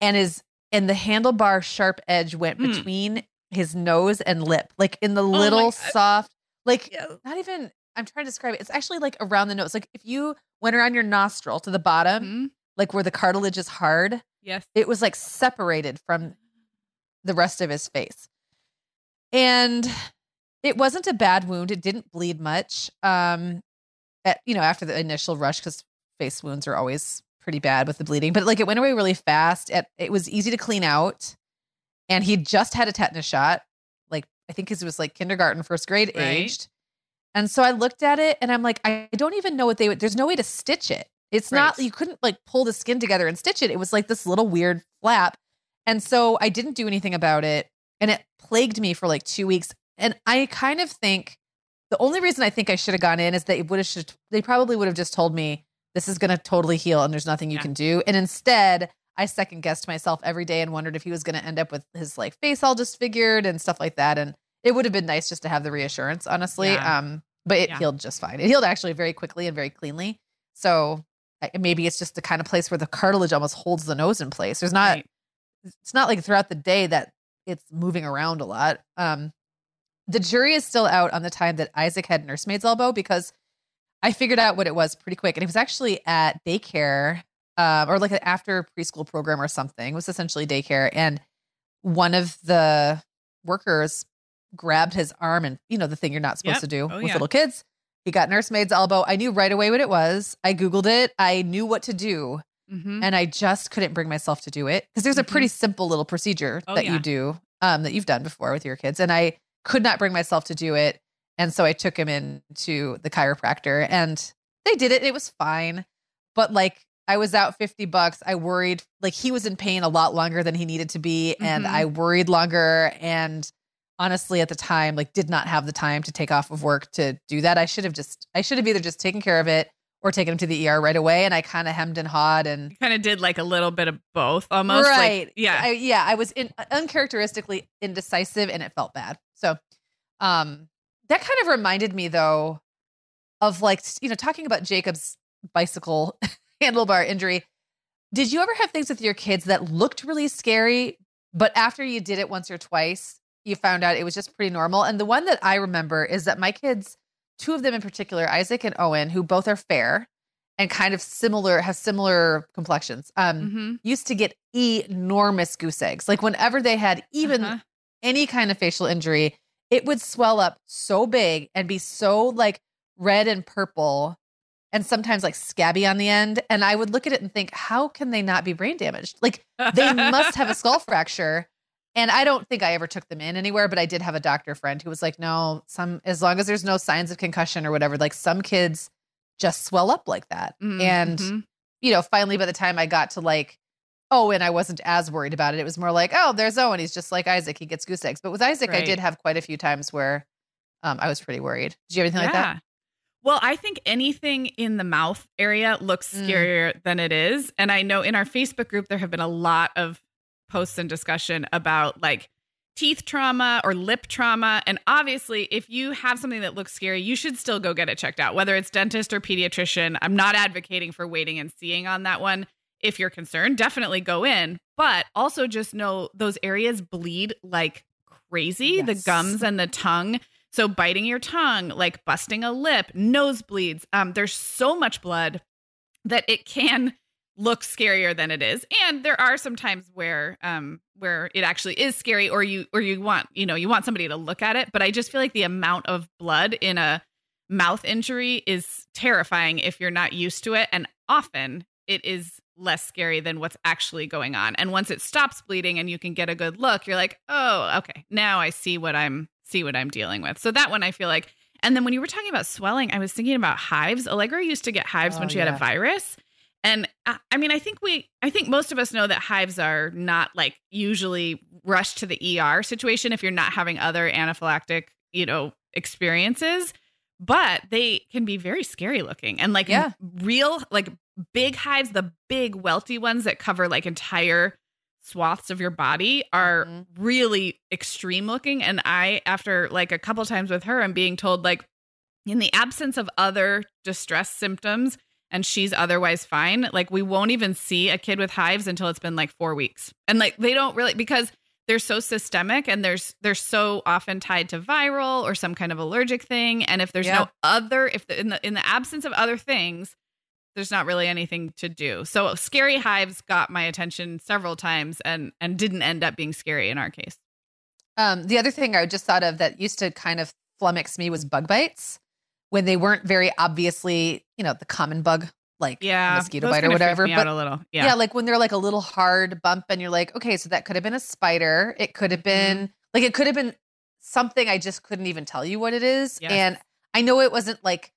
[SPEAKER 2] And his and the handlebar sharp edge went
[SPEAKER 1] Mm.
[SPEAKER 2] between his nose and lip. Like in the
[SPEAKER 1] my
[SPEAKER 2] little soft, like
[SPEAKER 1] Yeah.
[SPEAKER 2] not even I'm trying to describe it. It's actually like around the nose. Like if you went around your nostril to the bottom,
[SPEAKER 1] Mhm.
[SPEAKER 2] like where the cartilage is hard,
[SPEAKER 1] Yes.
[SPEAKER 2] it was like separated from the rest of his face. And it wasn't a bad wound. It didn't bleed much. Um at, you know, after the initial rush cuz face wounds are always pretty bad with the bleeding, but like it went away really fast. It, it was easy to clean out. And he just had a tetanus shot. Like I think it was like kindergarten, first grade
[SPEAKER 1] Right.
[SPEAKER 2] aged. And so I looked at it and I'm like I don't even know what they would there's no way to stitch it. It's not you couldn't like pull the skin together and stitch it. It was like this little weird flap. And so I didn't do anything about it. And it plagued me for like two weeks. And I kind of think the only reason I think I should have gone in is they would have they probably would have just told me this is gonna totally heal and there's nothing you
[SPEAKER 1] Yeah.
[SPEAKER 2] can do. And instead I second guessed myself every day and wondered if he was gonna end up with his like face all disfigured and stuff like that. And it would have been nice just to have the reassurance, honestly.
[SPEAKER 1] Yeah.
[SPEAKER 2] Um, but it
[SPEAKER 1] Yeah.
[SPEAKER 2] healed just fine. It healed actually very quickly and very cleanly. So maybe it's just the kind of place where the cartilage almost holds the nose in place. There's not
[SPEAKER 1] Right.
[SPEAKER 2] it's not like throughout the day that it's moving around a lot. Um, the jury is still out on the time that Isaac had nursemaid's elbow because I figured out what it was pretty quick, and it was actually at daycare um, or like an after preschool program or something. It was essentially daycare, and one of the workers grabbed his arm and you know the thing you're not supposed
[SPEAKER 1] Yep.
[SPEAKER 2] to do
[SPEAKER 1] Oh,
[SPEAKER 2] with
[SPEAKER 1] yeah.
[SPEAKER 2] little kids. He got nursemaid's elbow. I knew right away what it was. I googled it. I knew what to do
[SPEAKER 1] Mhm.
[SPEAKER 2] and I just couldn't bring myself to do it because there's a
[SPEAKER 1] Mhm.
[SPEAKER 2] pretty simple little procedure
[SPEAKER 1] Oh,
[SPEAKER 2] that
[SPEAKER 1] yeah.
[SPEAKER 2] you do um, that you've done before with your kids, and I could not bring myself to do it, and so I took him in to the chiropractor, and they did it. It was fine, but like I was out 50 bucks. I worried like he was in pain a lot longer than he needed to be and
[SPEAKER 1] Mhm.
[SPEAKER 2] I worried longer and honestly at the time like did not have the time to take off of work to do that. I should have just I should have either just taken care of it or taken him to the ER right away and I kind of hemmed and hawed and
[SPEAKER 1] kind of did like a little bit of both almost. like-
[SPEAKER 2] right.
[SPEAKER 1] yeah.
[SPEAKER 2] I, yeah. I was in, uncharacteristically indecisive and it felt bad. So, um, that kind of reminded me though of like, you know, talking about Jacob's bicycle <laughs> handlebar injury. Did you ever have things with your kids that looked really scary, but after you did it once or twice, you found out it was just pretty normal? And the one that I remember is that my kids, two of them in particular, Isaac and Owen, who both are fair and kind of similar, have similar complexions. Um,
[SPEAKER 1] hmm
[SPEAKER 2] used to get enormous goose eggs. Like whenever they had even
[SPEAKER 1] Uh-huh.
[SPEAKER 2] any kind of facial injury, it would swell up so big and be so like red and purple and sometimes like scabby on the end. And I would look at it and think, how can they not be brain damaged? Like they must have a <laughs> skull fracture. And I don't think I ever took them in anywhere, but I did have a doctor friend who was like, no, some, as long as there's no signs of concussion or whatever, like some kids just swell up like that. And
[SPEAKER 1] Mhm.
[SPEAKER 2] you know, finally by the time I got to like Owen, I wasn't as worried about it. It was more like, oh, there's Owen. He's just like Isaac. He gets goose eggs. But with Isaac, I did have quite a few times where um, I was pretty worried. Did you have anything like that?
[SPEAKER 1] Well, I think anything in the mouth area looks
[SPEAKER 2] Mm.
[SPEAKER 1] scarier than it is. And I know in our Facebook group, there have been a lot of posts and discussion about like teeth trauma or lip trauma. And obviously, if you have something that looks scary, you should still go get it checked out, whether it's dentist or pediatrician. I'm not advocating for waiting and seeing on that one. If you're concerned, definitely go in. But also just know those areas bleed like crazy the gums and the tongue. So biting your tongue, like busting a lip, nosebleeds. Um, there's so much blood that it can look scarier than it is. And there are some times where um where it actually is scary or you or you want, you know, you want somebody to look at it. But I just feel like the amount of blood in a mouth injury is terrifying if you're not used to it. And often it is less scary than what's actually going on. And once it stops bleeding and you can get a good look, you're like, oh, okay, now I see what I'm see what I'm dealing with. So that one I feel like. And then when you were talking about swelling, I was thinking about hives. Allegra used to get hives when
[SPEAKER 2] Oh,
[SPEAKER 1] she had a virus. And I, I mean, I think we, I think most of us know that hives are not like usually rushed to the ER situation if you're not having other anaphylactic, you know, experiences. But they can be very scary looking and like
[SPEAKER 2] Yeah.
[SPEAKER 1] real, like big hives, the big welty ones that cover like entire swaths of your body are
[SPEAKER 2] Mhm.
[SPEAKER 1] really extreme looking. And I, after like a couple times with her, I'm being told like in the absence of other distress symptoms and she's otherwise fine, like we won't even see a kid with hives until it's been like four weeks. And like they don't really because they're so systemic and there's they're so often tied to viral or some kind of allergic thing. And if there's
[SPEAKER 2] Yeah.
[SPEAKER 1] no other, if the, in the in the absence of other things, there's not really anything to do. So scary hives got my attention several times and and didn't end up being scary in our case.
[SPEAKER 2] Um, the other thing I just thought of that used to kind of flummox me was bug bites when they weren't very obviously, you know, the common bug like
[SPEAKER 1] Yeah,
[SPEAKER 2] mosquito bite or whatever. But
[SPEAKER 1] a little.
[SPEAKER 2] yeah.
[SPEAKER 1] Yeah,
[SPEAKER 2] like when they're like a little hard bump and you're like, okay, so that could have been a spider. It could have
[SPEAKER 1] Mm-hmm.
[SPEAKER 2] been like it could have been something I just couldn't even tell you what it is.
[SPEAKER 1] Yes.
[SPEAKER 2] And I know it wasn't like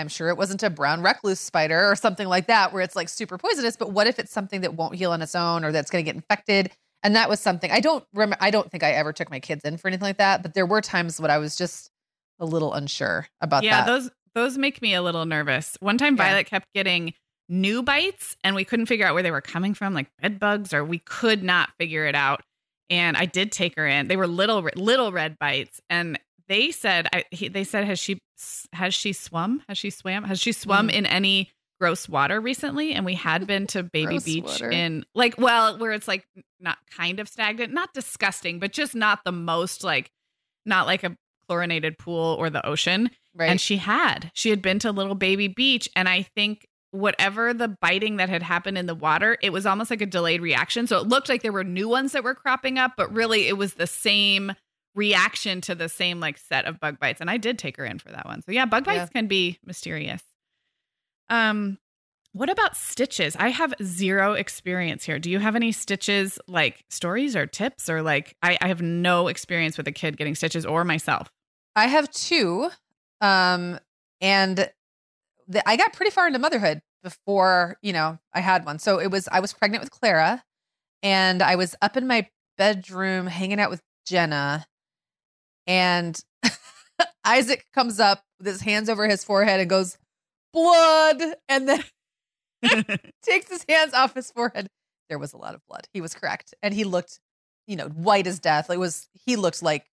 [SPEAKER 2] I'm sure it wasn't a brown recluse spider or something like that where it's like super poisonous, but what if it's something that won't heal on its own or that's going to get infected? And that was something I don't remember. I don't think I ever took my kids in for anything like that, but there were times when I was just a little unsure about
[SPEAKER 1] yeah.
[SPEAKER 2] that.
[SPEAKER 1] Yeah, those those make me a little nervous. One time,
[SPEAKER 2] Yeah.
[SPEAKER 1] Violet kept getting new bites, and we couldn't figure out where they were coming from, like bed bugs, or we could not figure it out. And I did take her in. They were little little red bites, and they said, I, he, they said, has she has she swum? Has she swam? Has she swum
[SPEAKER 2] Mm.
[SPEAKER 1] in any gross water recently? And we had been to <laughs> Baby
[SPEAKER 2] Gross
[SPEAKER 1] Beach
[SPEAKER 2] water.
[SPEAKER 1] in like, well, where it's like not kind of stagnant, not disgusting, but just not the most like, not like a chlorinated pool or the ocean.
[SPEAKER 2] right.
[SPEAKER 1] And she had. She had been to Little Baby Beach. And I think whatever the biting that had happened in the water, it was almost like a delayed reaction. So it looked like there were new ones that were cropping up, but really it was the same reaction to the same like set of bug bites. And I did take her in for that one. So yeah, bug bites
[SPEAKER 2] Yeah.
[SPEAKER 1] can be mysterious. Um what about stitches? I have zero experience here. Do you have any stitches like stories or tips or like I, I have no experience with a kid getting stitches or myself.
[SPEAKER 2] I have two, um, and the, I got pretty far into motherhood before, you know, I had one. So it was I was pregnant with Clara and I was up in my bedroom hanging out with Jenna and <laughs> Isaac comes up with his hands over his forehead and goes, "Blood." And then <laughs> <laughs> takes his hands off his forehead. There was a lot of blood. He was correct. And he looked, you know, white as death. It was he looked like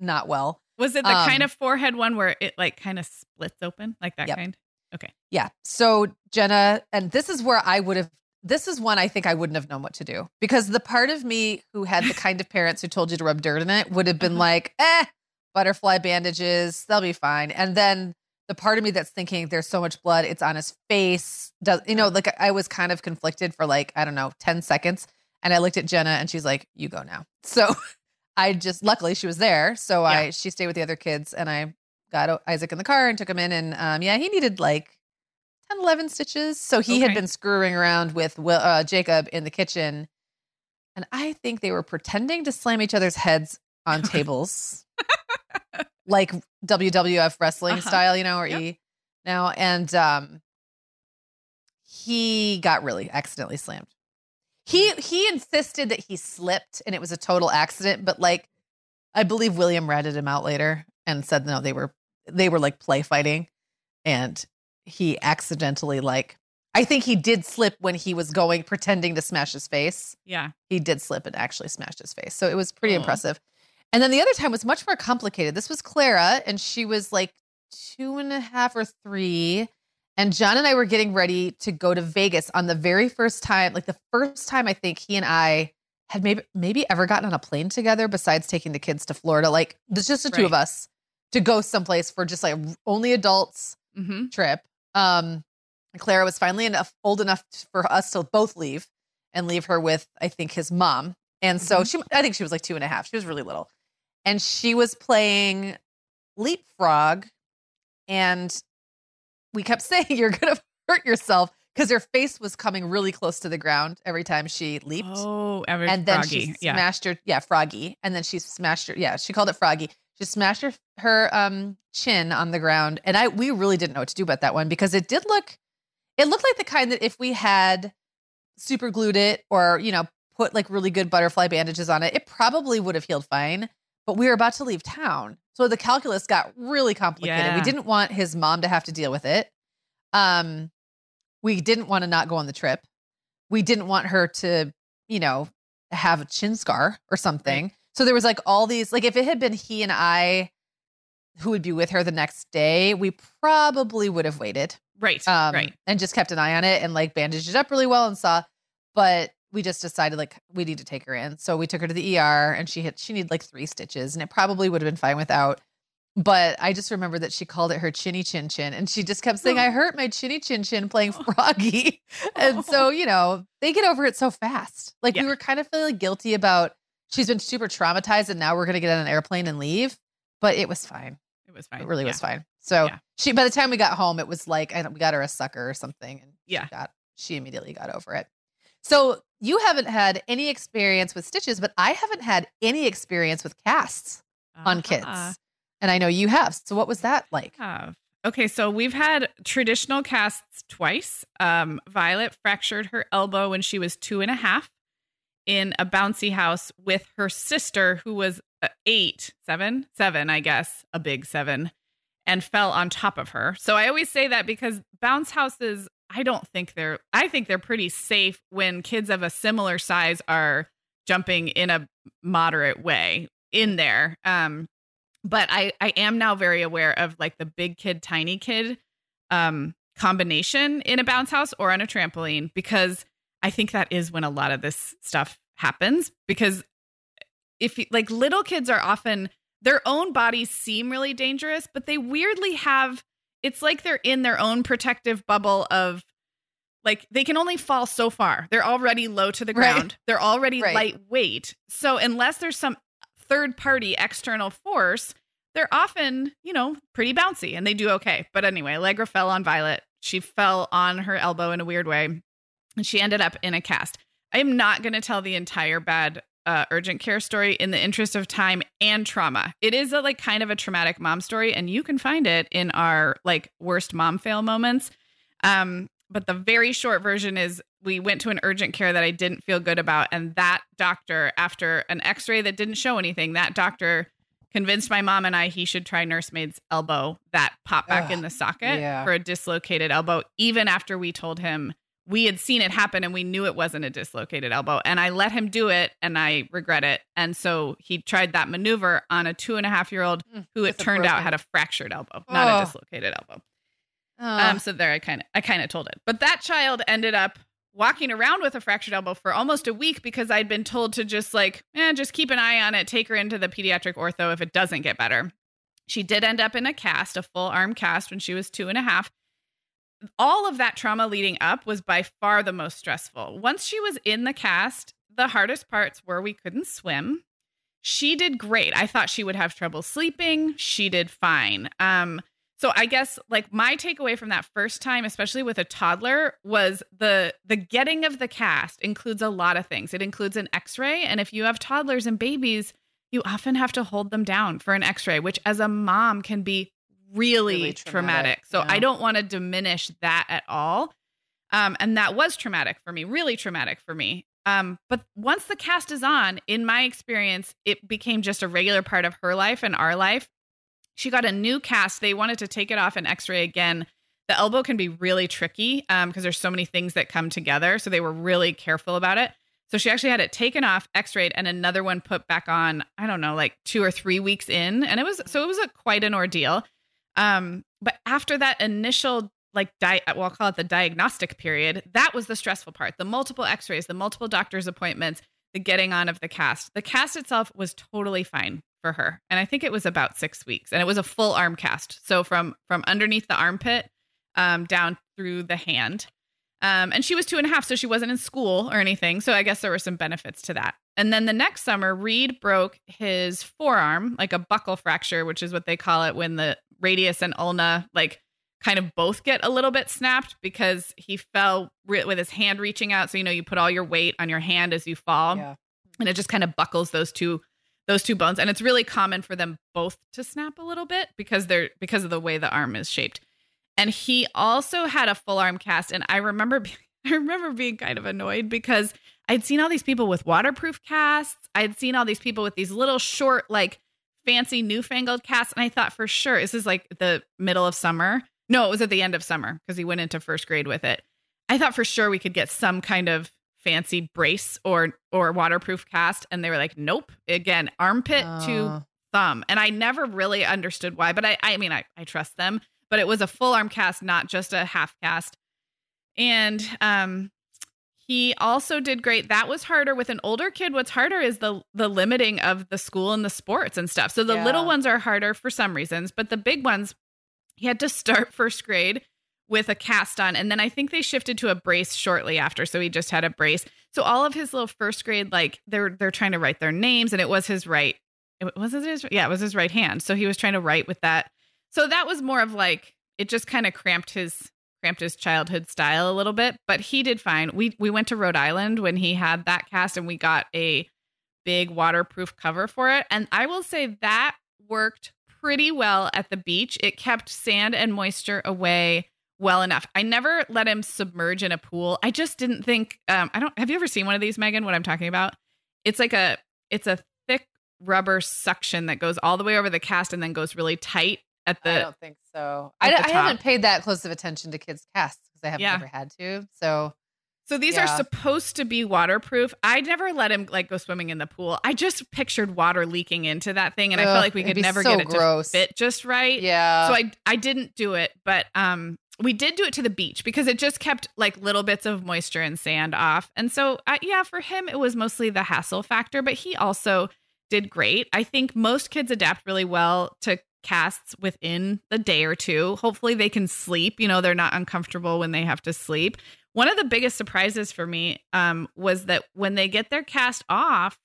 [SPEAKER 2] not well.
[SPEAKER 1] Was it the
[SPEAKER 2] Um,
[SPEAKER 1] kind of forehead one where it like kind of splits open, like that
[SPEAKER 2] Yep.
[SPEAKER 1] kind? Okay.
[SPEAKER 2] Yeah. So Jenna, and this is where I would have, this is one I think I wouldn't have known what to do because the part of me who had the kind of parents who told you to rub dirt in it would have been
[SPEAKER 1] Uh-huh.
[SPEAKER 2] like, eh, butterfly bandages, they'll be fine. And then the part of me that's thinking there's so much blood, it's on his face. Does, you know, like I was kind of conflicted for like, I don't know, 10 seconds. And I looked at Jenna and she's like, you go now. <laughs> So I just, luckily she was there. So I, she stayed with the other kids and I got Isaac in the car and took him in. And um, yeah, he needed like 10, 11 stitches. So he had been screwing around with Will, uh, Jacob in the kitchen. And I think they were pretending to slam each other's heads on <laughs> tables, like WWF wrestling
[SPEAKER 1] Uh-huh.
[SPEAKER 2] style, you know, or
[SPEAKER 1] Yep.
[SPEAKER 2] E now. And um, he got really accidentally slammed. He he insisted that he slipped and it was a total accident, but like I believe William ratted him out later and said no, they were they were like play fighting, and he accidentally like I think he did slip when he was going pretending to smash his face.
[SPEAKER 1] Yeah.
[SPEAKER 2] He did slip and actually smashed his face, so it was pretty
[SPEAKER 1] Oh.
[SPEAKER 2] impressive. And then the other time was much more complicated. This was Clara, and she was like two and a half or three. And John and I were getting ready to go to Vegas on the very first time, like the first time I think he and I had maybe maybe ever gotten on a plane together besides taking the kids to Florida. Like there's just the two of us to go someplace for just like only adults
[SPEAKER 1] Mm-hmm.
[SPEAKER 2] trip. Um Clara was finally enough old enough for us to both leave and leave her with I think his mom. And so
[SPEAKER 1] Mhm.
[SPEAKER 2] she I think she was like two and a half. She was really little. And she was playing leapfrog and we kept <laughs> saying you're gonna hurt yourself because her face was coming really close to the ground every time she leaped
[SPEAKER 1] Oh, ever
[SPEAKER 2] and then
[SPEAKER 1] froggy.
[SPEAKER 2] she
[SPEAKER 1] yeah.
[SPEAKER 2] smashed her yeah froggy and then she smashed her yeah she called it froggy she smashed her her um chin on the ground and i we really didn't know what to do about that one because it did look it looked like the kind that if we had super glued it or you know put like really good butterfly bandages on it it probably would have healed fine but we were about to leave town. So the calculus got really complicated. We didn't want his mom to have to deal with it. Um we didn't want to not go on the trip. We didn't want her to you know have a chin scar or something so there was like all these like if it had been he and i who would be with her the next day we probably would have waited
[SPEAKER 1] right.
[SPEAKER 2] um,
[SPEAKER 1] right.
[SPEAKER 2] and just kept an eye on it and like bandaged it up really well and saw. But we just decided like we need to take her in, so we took her to the ER, and she hit, she needed like three stitches, and it probably would have been fine without. But I just remember that she called it her chinny chin chin, and she just kept saying, "I hurt my chinny chin chin playing Froggy," <laughs> and <laughs> so you know they get over it so fast. Like we were kind of feeling guilty about she's been super traumatized, and now we're gonna get on an airplane and leave, but it was fine.
[SPEAKER 1] It was fine.
[SPEAKER 2] It really
[SPEAKER 1] yeah.
[SPEAKER 2] was fine. So
[SPEAKER 1] Yeah.
[SPEAKER 2] she, by the time we got home, it was like I don't, we got her a sucker or something, and
[SPEAKER 1] Yeah.
[SPEAKER 2] she got she immediately got over it. So you haven't had any experience with stitches, but I haven't had any experience with casts on kids, and I know you have. So what was that like?
[SPEAKER 1] have. Okay, so we've had traditional casts twice. Um, Violet fractured her elbow when she was two and a half in a bouncy house with her sister, who was uh, eight, seven, seven, I guess, a big seven, and fell on top of her. So I always say that because bounce houses, I don't think they're, I think they're pretty safe when kids of a similar size are jumping in a moderate way in there. Um, but I I am now very aware of like the big kid tiny kid um combination in a bounce house or on a trampoline because I think that is when a lot of this stuff happens because if like little kids are often their own bodies seem really dangerous but they weirdly have it's like they're in their own protective bubble of like they can only fall so far. They're already low to the
[SPEAKER 2] Right.
[SPEAKER 1] ground. They're already
[SPEAKER 2] Right.
[SPEAKER 1] lightweight. So unless there's some third party external force, they're often, you know, pretty bouncy and they do okay. But anyway, Allegra fell on Violet. She fell on her elbow in a weird way and she ended up in a cast. I am not going to tell the entire bad uh, urgent care story in the interest of time and trauma. It is a like kind of a traumatic mom story and you can find it in our like worst mom fail moments. Um but the very short version is we went to an urgent care that I didn't feel good about. And that doctor, after an x ray that didn't show anything, that doctor convinced my mom and I he should try nursemaid's elbow that popped back
[SPEAKER 2] Ugh,
[SPEAKER 1] in the socket
[SPEAKER 2] yeah.
[SPEAKER 1] for a dislocated elbow, even after we told him we had seen it happen and we knew it wasn't a dislocated elbow. And I let him do it and I regret it. And so he tried that maneuver on a two and a half year old
[SPEAKER 2] Mm,
[SPEAKER 1] who it turned out had a fractured elbow, not
[SPEAKER 2] Oh.
[SPEAKER 1] a dislocated elbow.
[SPEAKER 2] Oh.
[SPEAKER 1] Um, so there I kind of I kind of told it. But that child ended up walking around with a fractured elbow for almost a week because I'd been told to just like, eh, just keep an eye on it, take her into the pediatric ortho if it doesn't get better. She did end up in a cast, a full arm cast when she was two and a half. All of that trauma leading up was by far the most stressful. Once she was in the cast, the hardest parts were we couldn't swim. She did great. I thought she would have trouble sleeping. She did fine. Um, so I guess like my takeaway from that first time, especially with a toddler, was the the getting of the cast includes a lot of things. It includes an X-ray, and if you have toddlers and babies, you often have to hold them down for an X-ray, which as a mom can be really,
[SPEAKER 2] Really
[SPEAKER 1] traumatic.
[SPEAKER 2] traumatic,
[SPEAKER 1] So
[SPEAKER 2] yeah.
[SPEAKER 1] I don't want to diminish that at all. Um, and that was traumatic for me, really traumatic for me. Um, but once the cast is on, in my experience, it became just a regular part of her life and our life. She got a new cast. They wanted to take it off and x-ray again. The elbow can be really tricky um, because there's so many things that come together. So they were really careful about it. So she actually had it taken off, x-rayed, and another one put back on, I don't know, like two or three weeks in. And it was so it was a quite an ordeal. Um, but after that initial like di- well, I'll call it the diagnostic period, that was the stressful part. The multiple x-rays, the multiple doctor's appointments, the getting on of the cast. The cast itself was totally fine for her. And I think it was about six weeks. And it was a full arm cast. So from from underneath the armpit um, down through the hand. Um, and she was two and a half, so she wasn't in school or anything. So I guess there were some benefits to that. And then the next summer, Reed broke his forearm, like a buckle fracture, which is what they call it when the radius and ulna like kind of both get a little bit snapped because he fell re- with his hand reaching out. So you know you put all your weight on your hand as you fall,
[SPEAKER 2] yeah.
[SPEAKER 1] and it just kind of buckles those two those two bones. And it's really common for them both to snap a little bit because they're because of the way the arm is shaped. And he also had a full arm cast, and I remember be- <laughs> I remember being kind of annoyed because I'd seen all these people with waterproof casts. I'd seen all these people with these little short, like fancy newfangled casts. And I thought for sure, this is like the middle of summer. No, it was at the end of summer because he went into first grade with it. I thought for sure we could get some kind of fancy brace or or waterproof cast. And they were like, nope. Again, armpit to thumb. And I never really understood why, but I I mean I, I trust them. But it was a full arm cast, not just a half cast. And um he also did great. That was harder with an older kid. What's harder is the the limiting of the school and the sports and stuff. So the
[SPEAKER 2] Yeah.
[SPEAKER 1] little ones are harder for some reasons, but the big ones, he had to start <laughs> first grade with a cast on, and then I think they shifted to a brace shortly after. So he just had a brace. So all of his little first grade, like they're they're trying to write their names, and it was his right. It was his yeah, it was his right hand. So he was trying to write with that. So that was more of like it just kind of cramped his cramped his childhood style a little bit, but he did fine. We we went to Rhode Island when he had that cast and we got a big waterproof cover for it. And I will say that worked pretty well at the beach. It kept sand and moisture away well enough. I never let him submerge in a pool. I just didn't think um I don't have you ever seen one of these, Meagan, what I'm talking about? It's like a it's a thick rubber suction that goes all the way over the cast and then goes really tight at
[SPEAKER 2] I don't think so. I, I haven't paid that close of attention to kids' casts because I haven't
[SPEAKER 1] Yeah.
[SPEAKER 2] ever had to. So
[SPEAKER 1] So these are supposed to be waterproof. I never let him like go swimming in the pool. I just pictured water leaking into that thing, and I felt like we could never
[SPEAKER 2] so
[SPEAKER 1] get it
[SPEAKER 2] gross.
[SPEAKER 1] to fit just right.
[SPEAKER 2] yeah.
[SPEAKER 1] So I I didn't do it, but um we did do it to the beach because it just kept like little bits of moisture and sand off. And so uh, yeah, for him it was mostly the hassle factor, but he also did great. I think most kids adapt really well to casts within the day or two. Hopefully they can sleep, you know, they're not uncomfortable when they have to sleep. One of the biggest surprises for me um, was that when they get their cast off,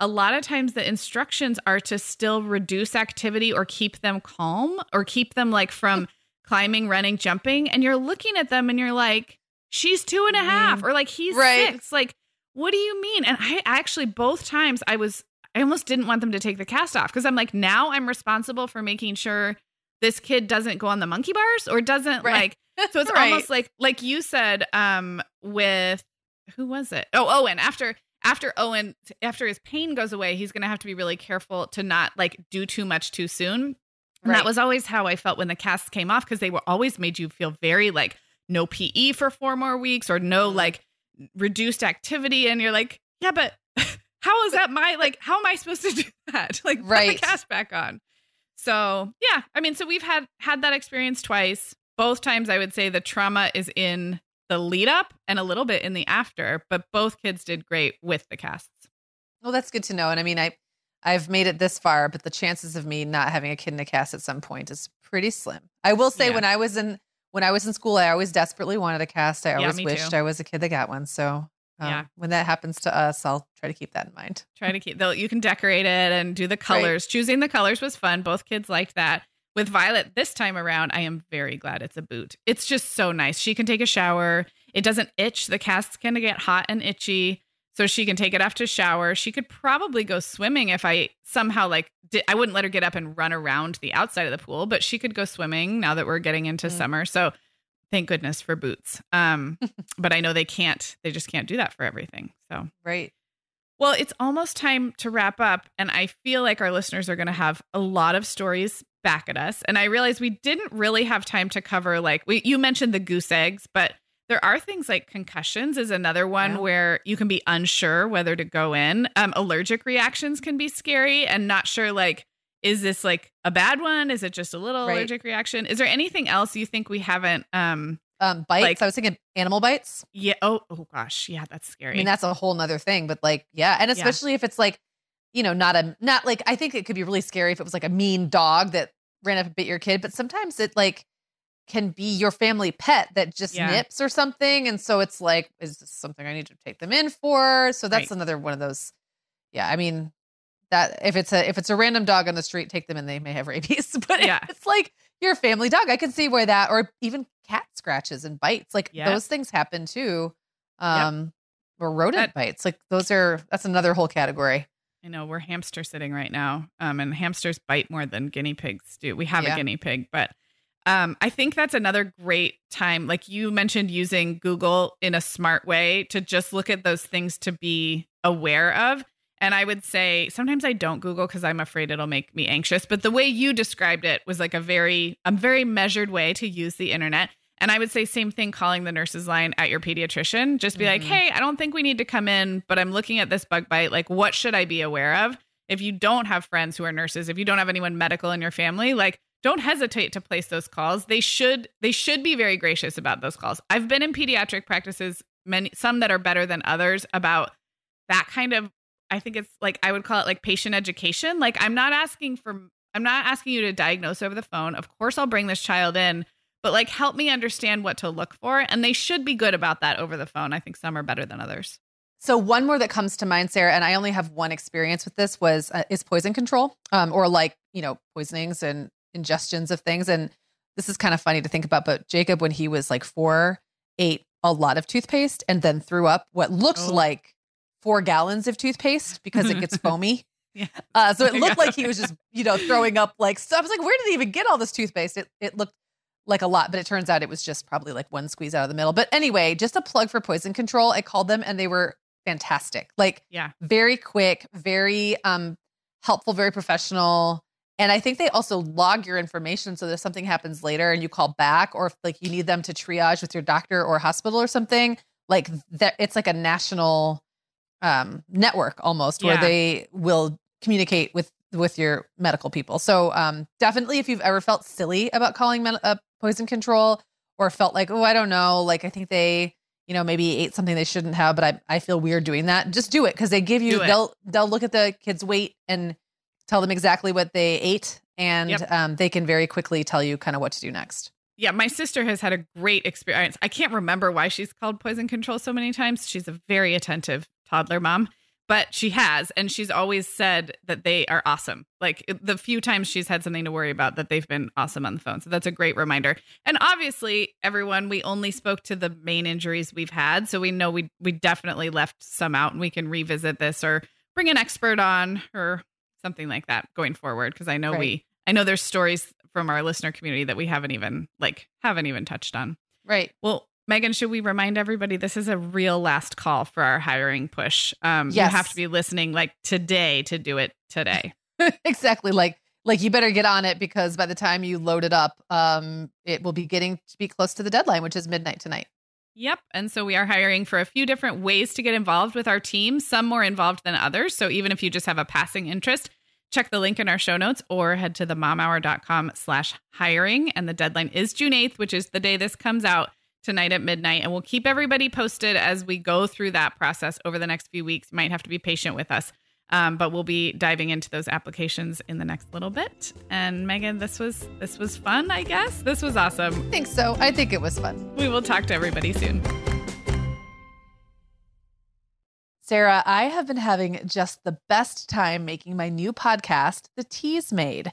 [SPEAKER 1] a lot of times the instructions are to still reduce activity or keep them calm or keep them like from <laughs> climbing, running, jumping. And you're looking at them and you're like, she's two and a half, or like he's
[SPEAKER 2] Right.
[SPEAKER 1] six. Like, what do you mean? And I actually, both times I was, I almost didn't want them to take the cast off because I'm like, now I'm responsible for making sure this kid doesn't go on the monkey bars or doesn't
[SPEAKER 2] Right.
[SPEAKER 1] like so it's <laughs>
[SPEAKER 2] Right.
[SPEAKER 1] almost like like you said um with who was it? Oh, Owen. After after Owen after his pain goes away, he's going to have to be really careful to not like do too much too soon. And
[SPEAKER 2] Right.
[SPEAKER 1] that was always how I felt when the casts came off because they were always made you feel very like no PE for four more weeks or no
[SPEAKER 2] Mhm.
[SPEAKER 1] like reduced activity and you're like, yeah, but how is that my like how am I supposed to do <laughs> that? Like put
[SPEAKER 2] Right.
[SPEAKER 1] the cast back on. So yeah, I mean, so we've had had that experience twice. Both times I would say the trauma is in the lead up and a little bit in the after, but both kids did great with the casts.
[SPEAKER 2] Well, that's good to know. And I mean, I I've made it this far, but the chances of me not having a kid in a cast at some point is pretty slim. I will say
[SPEAKER 1] Yeah.
[SPEAKER 2] when I was in when I was in school, I always desperately wanted a cast. I always
[SPEAKER 1] me
[SPEAKER 2] wished
[SPEAKER 1] too.
[SPEAKER 2] I was a kid that got one. So um,
[SPEAKER 1] Yeah.
[SPEAKER 2] when that happens to us, I'll try to keep that in mind.
[SPEAKER 1] Try to keep though you can decorate it and do the colors. Choosing the colors was fun. Both kids liked that. With Violet this time around, I am very glad it's a boot. It's just so nice. She can take a shower. It doesn't itch. The casts can get hot and itchy. So she can take it after shower. She could probably go swimming if I somehow like did, I wouldn't let her get up and run around the outside of the pool, but she could go swimming now that we're getting into
[SPEAKER 2] Mm.
[SPEAKER 1] summer. So thank goodness for boots. Um, <laughs> but I know they can't. They just can't do that for everything. So
[SPEAKER 2] Right.
[SPEAKER 1] well, it's almost time to wrap up, and I feel like our listeners are going to have a lot of stories back at us. And I realize we didn't really have time to cover like we you mentioned the goose eggs, but there are things like concussions is another one
[SPEAKER 2] Yeah.
[SPEAKER 1] where you can be unsure whether to go in. Um, allergic reactions can be scary and not sure like is this like a bad one? Is it just a little
[SPEAKER 2] Right.
[SPEAKER 1] allergic reaction? Is there anything else you think we haven't um
[SPEAKER 2] Um, bites.
[SPEAKER 1] Like-
[SPEAKER 2] I was thinking animal bites.
[SPEAKER 1] yeah oh oh gosh, yeah, that's scary.
[SPEAKER 2] I mean, that's a whole nother thing, but like, yeah. And
[SPEAKER 1] Yeah.
[SPEAKER 2] especially if it's like, you know, not a, not like, I think it could be really scary if it was like a mean dog that ran up and bit your kid, but sometimes it like can be your family pet that just
[SPEAKER 1] Yeah.
[SPEAKER 2] nips or something. And so it's like, is this something I need to take them in for? So that's
[SPEAKER 1] Right.
[SPEAKER 2] another one of those. Yeah. I mean, that if it's a if it's a random dog on the street, take them and they may have rabies. <laughs> But
[SPEAKER 1] Yeah.
[SPEAKER 2] it's like your family dog, I can see where that or even cat scratches and bites. Like
[SPEAKER 1] Yeah.
[SPEAKER 2] those things happen too. Um or rodent bites. Like those are that's another whole category.
[SPEAKER 1] I know we're hamster sitting right now, um, and hamsters bite more than guinea pigs do. We have
[SPEAKER 2] Yeah.
[SPEAKER 1] a guinea pig, but um, I think that's another great time. Like you mentioned, using Google in a smart way to just look at those things to be aware of. And I would say sometimes I don't Google because I'm afraid it'll make me anxious. But the way you described it was like a very, a very measured way to use the internet. And I would say same thing calling the nurse's line at your pediatrician. Just be like,
[SPEAKER 2] Mhm.
[SPEAKER 1] hey, I don't think we need to come in, but I'm looking at this bug bite. Like, what should I be aware of? If you don't have friends who are nurses, if you don't have anyone medical in your family, like don't hesitate to place those calls. They should they should be very gracious about those calls. I've been in pediatric practices, many some that are better than others about that kind of I think it's like I would call it like patient education. Like I'm not asking for I'm not asking you to diagnose over the phone. Of course I'll bring this child in, but like help me understand what to look for and they should be good about that over the phone. I think some are better than others.
[SPEAKER 2] So one more that comes to mind, Sarah, and I only have one experience with this was uh, is poison control, um, or like you know poisonings and ingestions of things. And this is kind of funny to think about. But Jacob, when he was like four, ate a lot of toothpaste and then threw up what looked
[SPEAKER 1] Oh.
[SPEAKER 2] like four gallons of toothpaste because it gets <laughs> foamy.
[SPEAKER 1] Yeah.
[SPEAKER 2] Uh, so it <laughs> looked like he was just you know throwing up like so. I was like, where did he even get all this toothpaste? It it looked like a lot, but it turns out it was just probably like one squeeze out of the middle. But anyway, just a plug for poison control. I called them and they were fantastic. Like
[SPEAKER 1] Yeah.
[SPEAKER 2] very quick, very um helpful, very professional. And I think they also log your information so that if something happens later and you call back or if like you need them to triage with your doctor or hospital or something, like that it's like a national um network almost where they will communicate with with your medical people. So um definitely if you've ever felt silly about calling med- uh, poison control or felt like, "Oh, I don't know, like I think they you know, maybe ate something they shouldn't have, but I, I feel weird doing that. Just do it because they give you they'll they'll look at the kid's weight and tell them exactly what they ate, and
[SPEAKER 1] Yep.
[SPEAKER 2] um, they can very quickly tell you kind of what to do next.
[SPEAKER 1] Yeah, my sister has had a great experience. I can't remember why she's called poison control so many times. She's a very attentive toddler mom, but she has, and she's always said that they are awesome. Like the few times she's had something to worry about, that they've been awesome on the phone. So that's a great reminder. And obviously, everyone, we only spoke to the main injuries we've had, so we know we we definitely left some out, and we can revisit this or bring an expert on or something like that going forward because I know
[SPEAKER 2] Right.
[SPEAKER 1] we I know there's stories from our listener community that we haven't even like haven't even touched on.
[SPEAKER 2] Right.
[SPEAKER 1] Well, Meagan, should we remind everybody this is a real last call for our hiring push? Um,
[SPEAKER 2] Yes.
[SPEAKER 1] You have to be listening like today to do it today. <laughs>
[SPEAKER 2] exactly. Like like you better get on it because by the time you load it up, um, it will be getting to be close to the deadline, which is midnight tonight.
[SPEAKER 1] Yep. And so we are hiring for a few different ways to get involved with our team, some more involved than others. So even if you just have a passing interest, check the link in our show notes or head to themomhour.com slash hiring. And the deadline is June 8th, which is the day this comes out tonight at midnight. And we'll keep everybody posted as we go through that process over the next few weeks. You might have to be patient with us. Um, but we'll be diving into those applications in the next little bit. And Meagan, this was this was fun, I guess. This was awesome.
[SPEAKER 2] I think so. I think it was fun.
[SPEAKER 1] We will talk to everybody soon.
[SPEAKER 2] Sarah, I have been having just the best time making my new podcast, The Teasmade.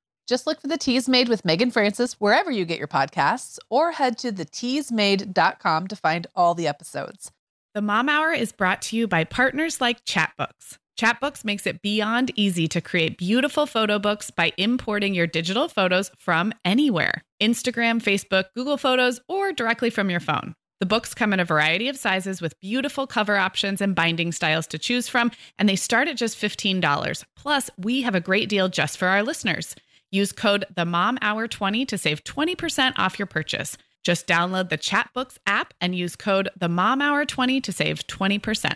[SPEAKER 2] Just look for the Teasmade with Meagan Francis wherever you get your podcasts, or head to theteasmade.com to find all the episodes.
[SPEAKER 1] The Mom Hour is brought to you by partners like Chatbooks. Chatbooks makes it beyond easy to create beautiful photo books by importing your digital photos from anywhere Instagram, Facebook, Google Photos, or directly from your phone. The books come in a variety of sizes with beautiful cover options and binding styles to choose from, and they start at just $15. Plus, we have a great deal just for our listeners. Use code the Mom Hour 20 to save 20% off your purchase. Just download the Chatbooks app and use code the Mom Hour 20 to save 20%.